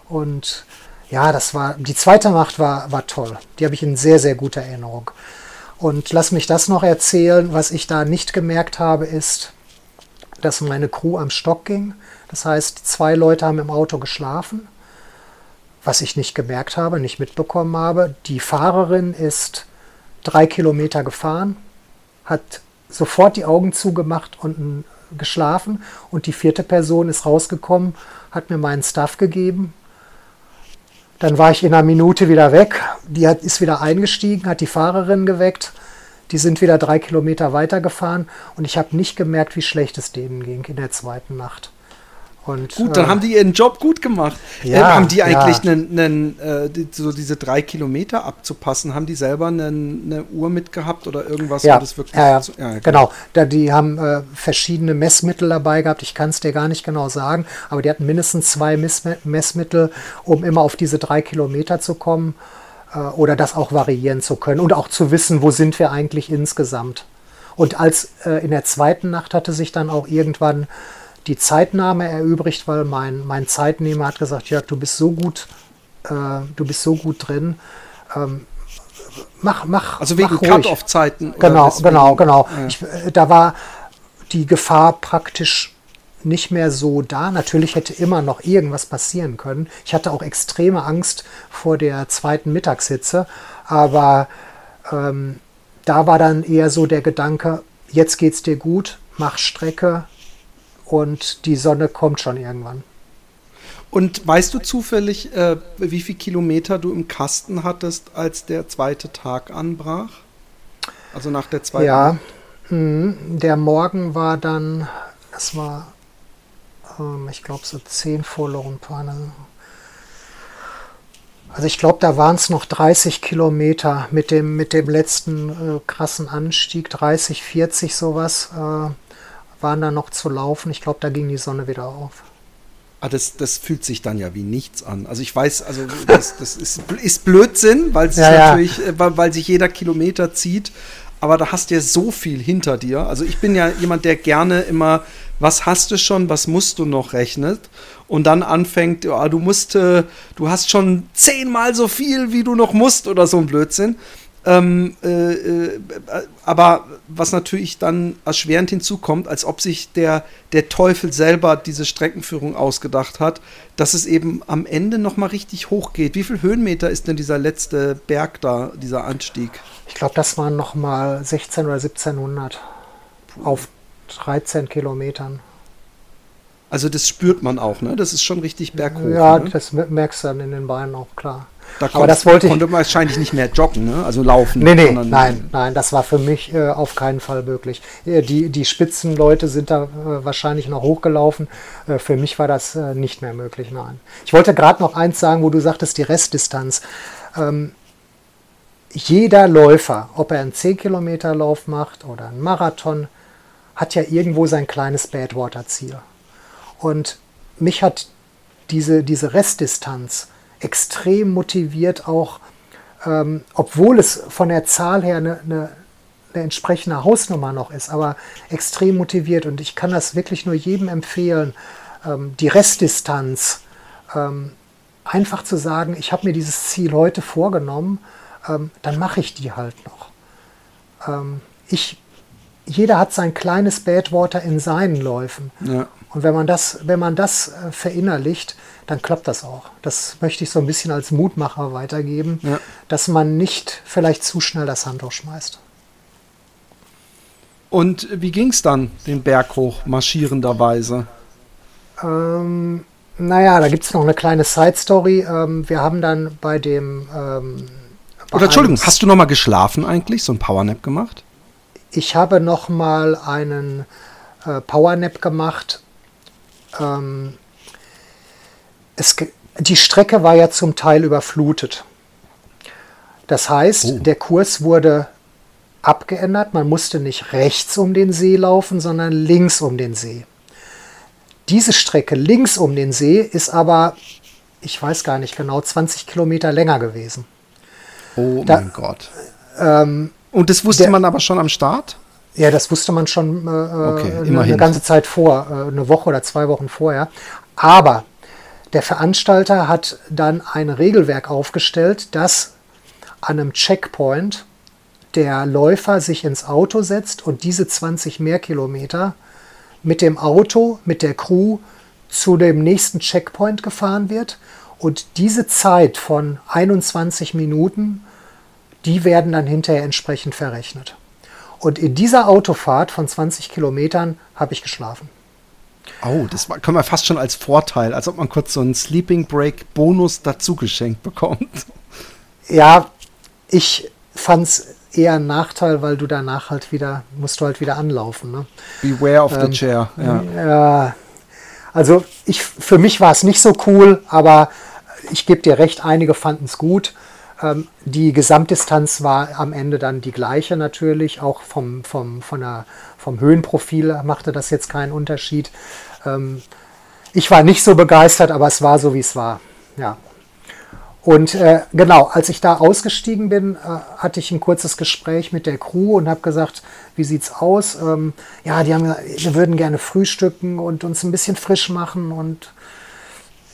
Und ja, das war, die zweite Nacht war, war toll. Die habe ich in sehr, sehr guter Erinnerung. Und lass mich das noch erzählen. Was ich da nicht gemerkt habe, ist, dass meine Crew am Stock ging. Das heißt, zwei Leute haben im Auto geschlafen. Was ich nicht gemerkt habe, nicht mitbekommen habe. Die Fahrerin ist drei Kilometer gefahren, hat sofort die Augen zugemacht und geschlafen. Und die vierte Person ist rausgekommen, hat mir meinen Stuff gegeben, dann war ich in einer Minute wieder weg. Die hat, ist wieder eingestiegen, hat die Fahrerin geweckt. Die sind wieder drei Kilometer weitergefahren und ich habe nicht gemerkt, wie schlecht es denen ging in der zweiten Nacht. Und, gut, dann äh, haben die ihren Job gut gemacht. Ja, ähm, haben die eigentlich ja. einen, einen, äh, die, so diese drei Kilometer abzupassen? Haben die selber einen, eine Uhr mitgehabt oder irgendwas? Ja, das wirklich ja, so, ja, genau. genau. Da, die haben äh, verschiedene Messmittel dabei gehabt. Ich kann es dir gar nicht genau sagen, aber die hatten mindestens zwei Mess Messmittel, um immer auf diese drei Kilometer zu kommen äh, oder das auch variieren zu können und auch zu wissen, wo sind wir eigentlich insgesamt. Und als äh, in der zweiten Nacht hatte sich dann auch irgendwann die Zeitnahme erübrigt, weil mein, mein Zeitnehmer hat gesagt, Jörg, du bist so gut, äh, du bist so gut drin. Ähm, mach, mach. Also wegen Cut-off-Zeiten. Genau, genau, genau. Ja. Ich, äh, da war die Gefahr praktisch nicht mehr so da. Natürlich hätte immer noch irgendwas passieren können. Ich hatte auch extreme Angst vor der zweiten Mittagshitze, aber ähm, da war dann eher so der Gedanke, jetzt geht's dir gut, mach Strecke, und die Sonne kommt schon irgendwann. Und weißt du zufällig, äh, wie viele Kilometer du im Kasten hattest, als der zweite Tag anbrach? Also nach der zweiten Ja, mh, der Morgen war dann, das war, ähm, ich glaube, so 10 vor Lorempane. Also ich glaube, da waren es noch 30 Kilometer mit dem, mit dem letzten äh, krassen Anstieg, 30, 40 sowas, äh, waren da noch zu laufen. Ich glaube, da ging die Sonne wieder auf. Ah, das, das fühlt sich dann ja wie nichts an. Also ich weiß, also das, das ist, ist Blödsinn, weil es Ja, ja. natürlich, äh, weil, weil sich jeder Kilometer zieht. Aber da hast du ja so viel hinter dir. Also ich bin ja jemand, der gerne immer, was hast du schon, was musst du noch rechnet und dann anfängt, ja, du musst, äh, du hast schon zehnmal so viel, wie du noch musst oder so ein Blödsinn. Ähm, äh, äh, aber was natürlich dann erschwerend hinzukommt, als ob sich der, der Teufel selber diese Streckenführung ausgedacht hat, dass es eben am Ende nochmal richtig hoch geht. Wie viel Höhenmeter ist denn dieser letzte Berg da, dieser Anstieg? Ich glaube, das waren nochmal 16 oder 1700 auf 13 Kilometern. Also das spürt man auch, ne? Das ist schon richtig berghoch. ja, ne? das merkst du dann in den Beinen auch klar. Da aber das wollte ich- konnte man wahrscheinlich nicht mehr joggen, ne? Also laufen. Nee, nee, nein, nein, das war für mich äh, auf keinen Fall möglich. Äh, Die, die Spitzenleute sind da äh, wahrscheinlich noch hochgelaufen. Äh, für mich war das äh, nicht mehr möglich, nein. Ich wollte gerade noch eins sagen, wo du sagtest, die Restdistanz. Ähm, jeder Läufer, ob er einen 10-Kilometer-Lauf macht oder einen Marathon, hat ja irgendwo sein kleines Badwater-Ziel. Und mich hat diese, diese Restdistanz extrem motiviert, auch ähm, obwohl es von der Zahl her eine, eine, eine entsprechende Hausnummer noch ist, aber extrem motiviert. Und ich kann das wirklich nur jedem empfehlen, ähm, die Restdistanz ähm, einfach zu sagen, ich habe mir dieses Ziel heute vorgenommen, ähm, dann mache ich die halt noch. Ähm, ich, jeder hat sein kleines Badwater in seinen Läufen. Ja. Und wenn man das, wenn man das äh, verinnerlicht, dann klappt das auch. Das möchte ich so ein bisschen als Mutmacher weitergeben, Ja. dass man nicht vielleicht zu schnell das Handtuch schmeißt. Und wie ging es dann den Berg hoch, marschierenderweise? Ähm, naja, da gibt es noch eine kleine Side-Story. Ähm, wir haben dann bei dem. Ähm, bei Oder Entschuldigung, hast du noch mal geschlafen eigentlich, so ein Powernap gemacht? Ich habe noch mal einen äh, Powernap gemacht. Ähm, es, die Strecke war ja zum Teil überflutet. Das heißt, Oh. der Kurs wurde abgeändert. Man musste nicht rechts um den See laufen, sondern links um den See. Diese Strecke links um den See ist aber, ich weiß gar nicht genau, 20 Kilometer länger gewesen. Oh Da- mein Gott. Ähm, Und das wusste der- man aber schon am Start? Ja, das wusste man schon äh, Okay, eine, immerhin. eine ganze Zeit vor, äh, eine Woche oder zwei Wochen vorher. Aber der Veranstalter hat dann ein Regelwerk aufgestellt, dass an einem Checkpoint der Läufer sich ins Auto setzt und diese 20 mehr Kilometer mit dem Auto, mit der Crew zu dem nächsten Checkpoint gefahren wird. Und diese Zeit von 21 Minuten, die werden dann hinterher entsprechend verrechnet. Und in dieser Autofahrt von 20 Kilometern habe ich geschlafen. Oh, das kann man fast schon als Vorteil, als ob man kurz so einen Sleeping Break Bonus dazu geschenkt bekommt. Ja, ich fand es eher ein Nachteil, weil du danach halt wieder, musst du halt wieder anlaufen. Ne? Beware of the Ähm, chair. Ja. Ja, also ich, für mich war es nicht so cool, aber ich gebe dir recht, einige fanden es gut. Ähm, die Gesamtdistanz war am Ende dann die gleiche natürlich, auch vom, vom, von der, vom Höhenprofil machte das jetzt keinen Unterschied. Ähm, ich war nicht so begeistert, aber es war so, wie es war. Ja. Und äh, genau, als ich da ausgestiegen bin, äh, hatte ich ein kurzes Gespräch mit der Crew und habe gesagt, wie sieht's aus? Ähm, ja, die haben gesagt, wir würden gerne frühstücken und uns ein bisschen frisch machen. Und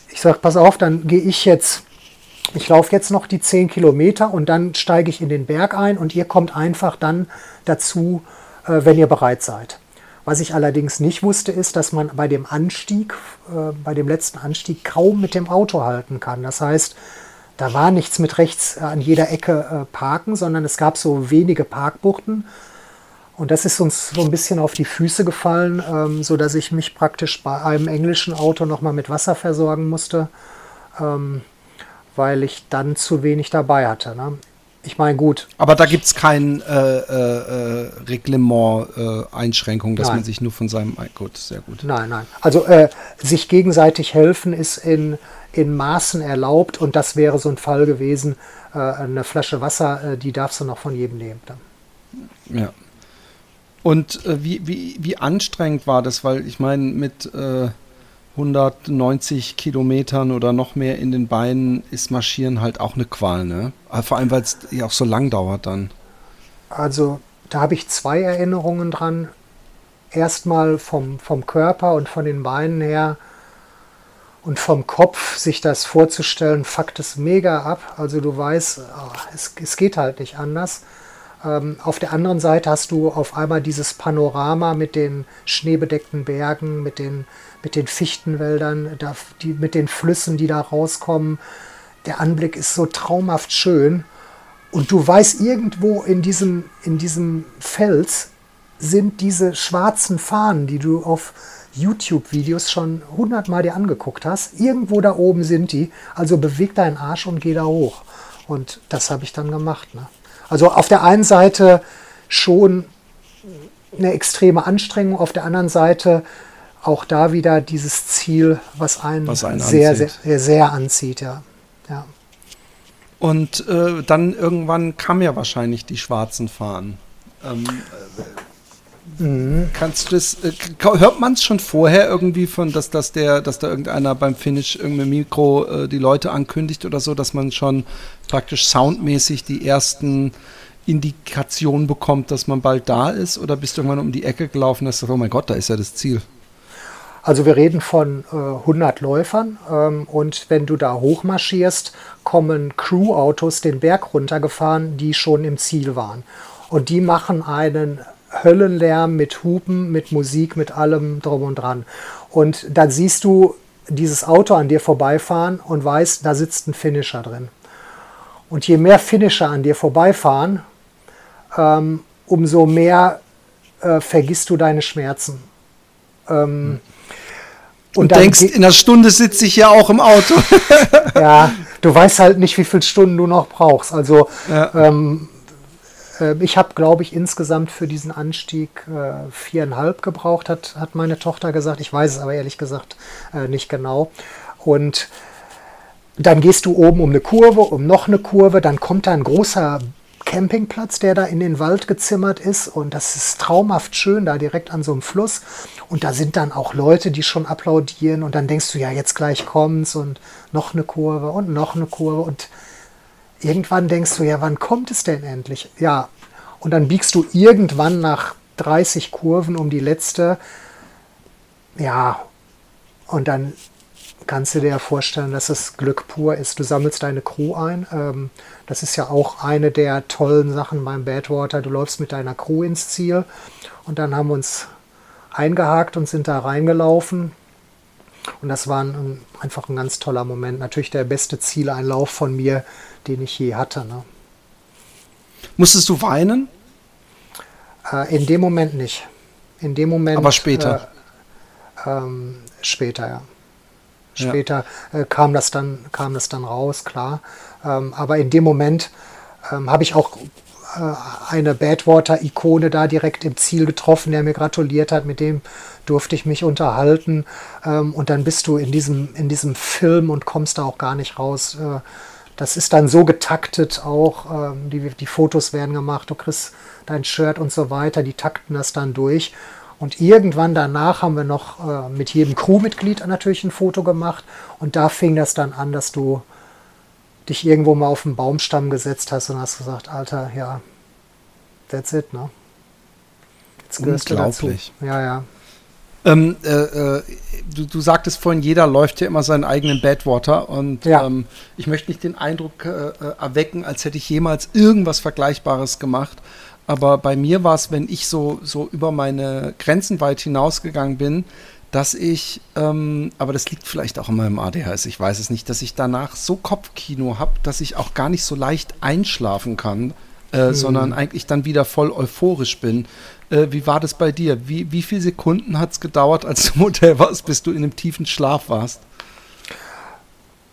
ich sage, pass auf, dann gehe ich jetzt, ich laufe jetzt noch die 10 Kilometer und dann steige ich in den Berg ein und ihr kommt einfach dann dazu, wenn ihr bereit seid. Was ich allerdings nicht wusste, ist, dass man bei dem Anstieg, äh, bei dem letzten Anstieg kaum mit dem Auto halten kann. Das heißt, da war nichts mit rechts äh, an jeder Ecke äh, parken, sondern es gab so wenige Parkbuchten. Und das ist uns so ein bisschen auf die Füße gefallen, ähm, so dass ich mich praktisch bei einem englischen Auto nochmal mit Wasser versorgen musste, ähm, weil ich dann zu wenig dabei hatte. Ne? Ich meine, gut. Aber da gibt es kein äh, äh, Reglement-Einschränkung, dass nein. man sich nur von seinem. Gut, sehr gut. Nein, nein. Also äh, sich gegenseitig helfen ist in, in Maßen erlaubt und das wäre so ein Fall gewesen. Äh, eine Flasche Wasser, äh, die darfst du noch von jedem nehmen. Dann. Ja. Und äh, wie, wie, wie anstrengend war das? Weil ich meine, mit äh, 190 Kilometern oder noch mehr in den Beinen ist Marschieren halt auch eine Qual, ne? Vor allem, weil es ja auch so lang dauert dann. Also, da habe ich zwei Erinnerungen dran. Erstmal vom, vom Körper und von den Beinen her und vom Kopf sich das vorzustellen, fuckt es mega ab. Also du weißt, oh, es, es geht halt nicht anders. Ähm, auf der anderen Seite hast du auf einmal dieses Panorama mit den schneebedeckten Bergen, mit den, mit den Fichtenwäldern, da, die, mit den Flüssen, die da rauskommen. Der Anblick ist so traumhaft schön. Und du weißt, irgendwo in diesem, in diesem Fels sind diese schwarzen Fahnen, die du auf YouTube-Videos schon hundertmal dir angeguckt hast. Irgendwo da oben sind die. Also beweg deinen Arsch und geh da hoch. Und das habe ich dann gemacht. Ne? Also auf der einen Seite schon eine extreme Anstrengung, auf der anderen Seite auch da wieder dieses Ziel, was einen, was einen sehr, sehr, sehr, sehr, anzieht. Ja. ja. Und äh, dann irgendwann kam ja wahrscheinlich die schwarzen Fahnen. Ähm, Kannst du das, äh, hört man es schon vorher irgendwie von, dass, dass, der, dass da irgendeiner beim Finish irgendein Mikro äh, die Leute ankündigt oder so, dass man schon praktisch soundmäßig die ersten Indikationen bekommt, dass man bald da ist? Oder bist du irgendwann um die Ecke gelaufen und hast gesagt, oh mein Gott, da ist ja das Ziel? Also wir reden von äh, 100 Läufern ähm, und wenn du da hochmarschierst, kommen Crew-Autos den Berg runtergefahren, die schon im Ziel waren. Und die machen einen Höllenlärm mit Hupen, mit Musik, mit allem drum und dran. Und dann siehst du dieses Auto an dir vorbeifahren und weißt, da sitzt ein Finisher drin. Und je mehr Finisher an dir vorbeifahren, ähm, umso mehr äh, vergisst du deine Schmerzen. Ähm, und, und denkst, in einer Stunde sitze ich ja auch im Auto. ja, du weißt halt nicht, wie viele Stunden du noch brauchst. Also ja. ähm, äh, ich habe, glaube ich, insgesamt für diesen Anstieg äh, viereinhalb gebraucht, hat, hat meine Tochter gesagt. Ich weiß es aber ehrlich gesagt äh, nicht genau. Und dann gehst du oben um eine Kurve, um noch eine Kurve, dann kommt da ein großer Campingplatz, der da in den Wald gezimmert ist und das ist traumhaft schön, da direkt an so einem Fluss. Und da sind dann auch Leute, die schon applaudieren und dann denkst du, ja, jetzt gleich kommt's und noch eine Kurve und noch eine Kurve und irgendwann denkst du, ja, wann kommt es denn endlich? Ja, und dann biegst du irgendwann nach 30 Kurven um die letzte. Ja, und dann kannst du dir ja vorstellen, dass es Glück pur ist. Du sammelst deine Crew ein. Ähm, das ist ja auch eine der tollen Sachen beim Badwater. Du läufst mit deiner Crew ins Ziel. Und dann haben wir uns eingehakt und sind da reingelaufen. Und das war ein, einfach ein ganz toller Moment. Natürlich der beste Zieleinlauf von mir, den ich je hatte. Ne? Musstest du weinen? Äh, in dem Moment nicht. In dem Moment. Aber später. Äh, ähm, später, ja. Später ja. Äh, kam, das dann, kam das dann raus, klar. Ähm, aber in dem Moment ähm, habe ich auch eine Badwater-Ikone da direkt im Ziel getroffen, der mir gratuliert hat. Mit dem durfte ich mich unterhalten. Ähm, und dann bist du in diesem, in diesem Film und kommst da auch gar nicht raus. Äh, das ist dann so getaktet auch. Ähm, die, die Fotos werden gemacht, du kriegst dein Shirt und so weiter. Die takten das dann durch. Und irgendwann danach haben wir noch äh, mit jedem Crewmitglied natürlich ein Foto gemacht. Und da fing das dann an, dass du dich irgendwo mal auf einen Baumstamm gesetzt hast und hast gesagt, Alter, ja, that's it, ne? Jetzt gehörst du dazu. Ja, ja. Ähm, äh, äh, du, du, sagtest vorhin, jeder läuft ja immer seinen eigenen Badwater und ja. ähm, ich möchte nicht den Eindruck äh, äh, erwecken, als hätte ich jemals irgendwas Vergleichbares gemacht. Aber bei mir war es, wenn ich so, so über meine Grenzen weit hinausgegangen bin, dass ich, ähm, aber das liegt vielleicht auch in meinem ADHS, ich weiß es nicht, dass ich danach so Kopfkino habe, dass ich auch gar nicht so leicht einschlafen kann, äh, mhm. sondern eigentlich dann wieder voll euphorisch bin. Äh, wie war das bei dir? Wie, wie viele Sekunden hat es gedauert, als du im Hotel warst, bis du in einem tiefen Schlaf warst?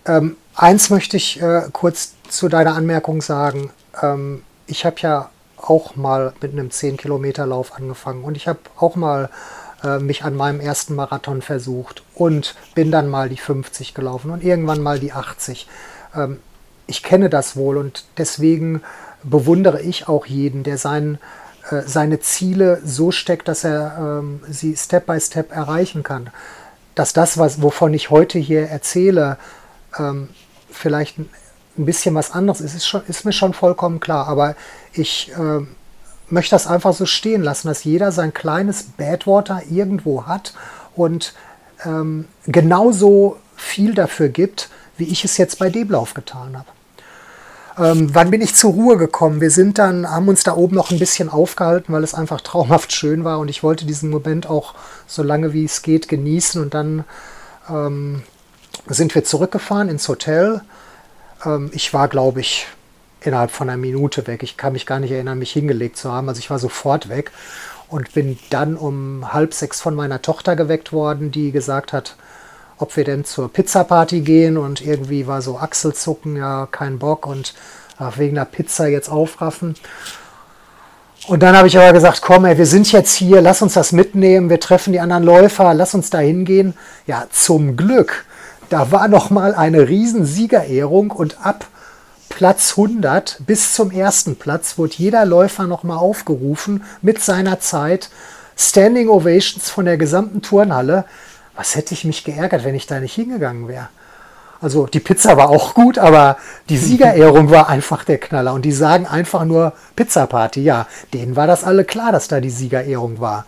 Ähm, eins möchte ich äh, kurz zu deiner Anmerkung sagen. Ähm, ich habe ja auch mal mit einem 10-Kilometer-Lauf angefangen und ich habe auch mal äh, mich an meinem ersten Marathon versucht und bin dann mal die 50 gelaufen und irgendwann mal die 80. Ähm, ich kenne das wohl und deswegen bewundere ich auch jeden, der sein, äh, seine Ziele so steckt, dass er ähm, sie Step by Step erreichen kann. Dass das, was, wovon ich heute hier erzähle, ähm, vielleicht ein, ein bisschen was anderes ist, ist, schon, ist mir schon vollkommen klar. Aber ich äh, möchte das einfach so stehen lassen, dass jeder sein kleines Badwater irgendwo hat und ähm, genauso viel dafür gibt, wie ich es jetzt bei dem Lauf getan habe. Ähm, wann bin ich zur Ruhe gekommen? Wir sind dann, haben uns da oben noch ein bisschen aufgehalten, weil es einfach traumhaft schön war und ich wollte diesen Moment auch so lange wie es geht genießen und dann ähm, sind wir zurückgefahren ins Hotel. Ähm, ich war, glaube ich, innerhalb von einer Minute weg. Ich kann mich gar nicht erinnern, mich hingelegt zu haben. Also ich war sofort weg und bin dann um halb sechs von meiner Tochter geweckt worden, die gesagt hat, ob wir denn zur Pizza-Party gehen und irgendwie war so Achselzucken, ja, kein Bock und ach, wegen der Pizza jetzt aufraffen. Und dann habe ich aber gesagt, komm, ey, wir sind jetzt hier, lass uns das mitnehmen, wir treffen die anderen Läufer, lass uns da hingehen. Ja, zum Glück, da war noch mal eine riesen Siegerehrung und ab Platz 100 bis zum ersten Platz wurde jeder Läufer noch mal aufgerufen mit seiner Zeit. Standing Ovations von der gesamten Turnhalle was hätte ich mich geärgert, wenn ich da nicht hingegangen wäre. Also die Pizza war auch gut, aber die Siegerehrung war einfach der Knaller. Und die sagen einfach nur Pizza-Party. Ja, denen war das alle klar, dass da die Siegerehrung war.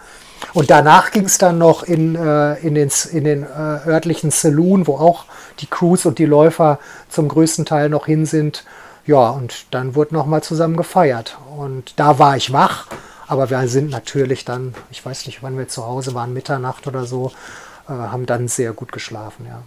Und danach ging es dann noch in, äh, in den, in den äh, örtlichen Saloon, wo auch die Crews und die Läufer zum größten Teil noch hin sind. Ja, und dann wurde nochmal zusammen gefeiert. Und da war ich wach, aber wir sind natürlich dann, ich weiß nicht, wann wir zu Hause waren, Mitternacht oder so, äh, haben dann sehr gut geschlafen, ja.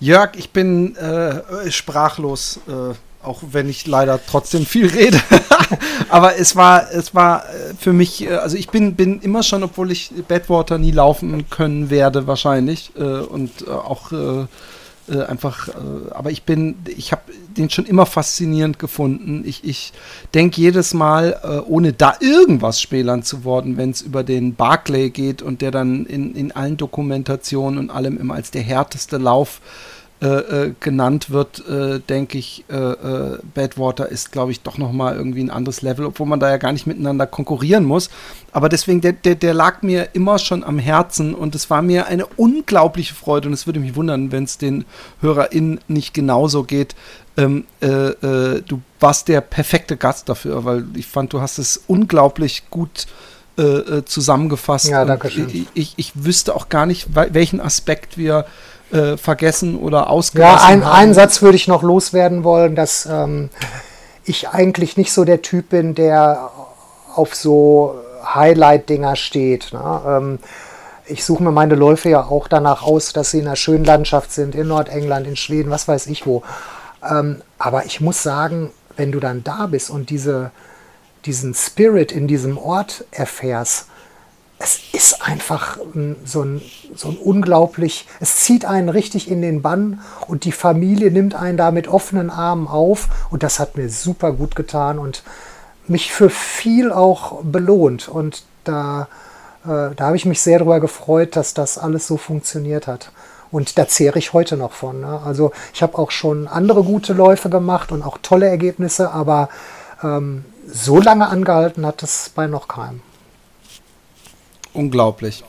Jörg, ich bin äh, sprachlos, äh, auch wenn ich leider trotzdem viel rede. Aber es war, es war äh, für mich, äh, also ich bin, bin immer schon, obwohl ich Badwater nie laufen können werde, wahrscheinlich, äh, und auch äh, einfach, äh, aber ich bin, ich habe den schon immer faszinierend gefunden. Ich, ich denke jedes Mal, äh, ohne da irgendwas spälern zu worden, wenn es über den Barclay geht und der dann in, in allen Dokumentationen und allem immer als der härteste Lauf äh, äh, äh, genannt wird, äh, denke ich, äh, äh, Badwater ist, glaube ich, doch nochmal irgendwie ein anderes Level, obwohl man da ja gar nicht miteinander konkurrieren muss. Aber deswegen, der, der, der lag mir immer schon am Herzen und es war mir eine unglaubliche Freude und es würde mich wundern, wenn es den HörerInnen nicht genauso geht. Ähm, du warst der perfekte Gast dafür, weil ich fand, du hast es unglaublich gut zusammengefasst. Ja, danke schön. Ich, ich, ich wüsste auch gar nicht, welchen Aspekt wir äh, vergessen oder ausgelassen Ja, ein, einen Satz würde ich noch loswerden wollen, dass ähm, ich eigentlich nicht so der Typ bin, der auf so Highlight-Dinger steht. Ne? Ähm, ich suche mir meine Läufe ja auch danach aus, dass sie in einer schönen Landschaft sind, in Nordengland, in Schweden, was weiß ich wo. Ähm, aber ich muss sagen, wenn du dann da bist und diese, diesen Spirit in diesem Ort erfährst, es ist einfach so ein, so ein unglaublich, es zieht einen richtig in den Bann und die Familie nimmt einen da mit offenen Armen auf und das hat mir super gut getan und mich für viel auch belohnt und da, äh, da habe ich mich sehr darüber gefreut, dass das alles so funktioniert hat. Und da zehre ich heute noch von. Ne? Also ich habe auch schon andere gute Läufe gemacht und auch tolle Ergebnisse, aber ähm, so lange angehalten hat es bei noch keinem. Unglaublich.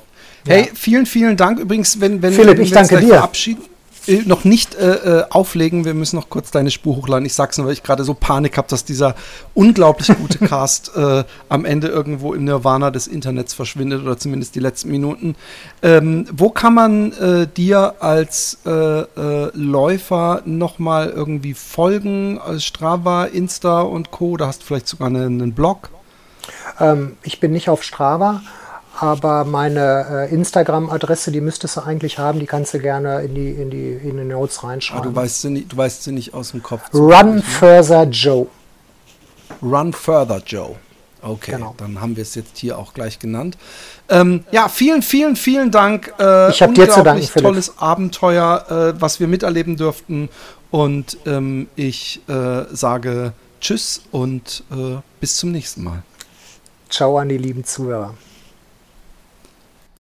Hey, vielen, vielen Dank. Übrigens, wenn, wenn, Philipp, wenn ich danke dir. verabschieden, äh, noch nicht äh, äh, auflegen. Wir müssen noch kurz deine Spur hochladen. Ich sag's nur, weil ich gerade so Panik habe, dass dieser unglaublich gute Cast äh, am Ende irgendwo im Nirvana des Internets verschwindet oder zumindest die letzten Minuten. Ähm, wo kann man äh, dir als äh, Läufer nochmal irgendwie folgen? Strava, Insta und Co. Da hast du vielleicht sogar einen, einen Blog? Ähm, ich bin nicht auf Strava aber meine äh, Instagram-Adresse, die müsstest du eigentlich haben, die kannst du gerne in die, in die, in die Notes reinschreiben. Aber du weißt sie nicht, du weißt sie nicht aus dem Kopf. Run Further Joe. Run Further Joe. Okay, genau. dann haben wir es jetzt hier auch gleich genannt. Ähm, ja, vielen, vielen, vielen Dank. Äh, ich habe dir zu danken, tolles Philipp. Abenteuer, äh, was wir miterleben durften. Und ähm, ich äh, sage Tschüss und äh, bis zum nächsten Mal. Ciao an die lieben Zuhörer.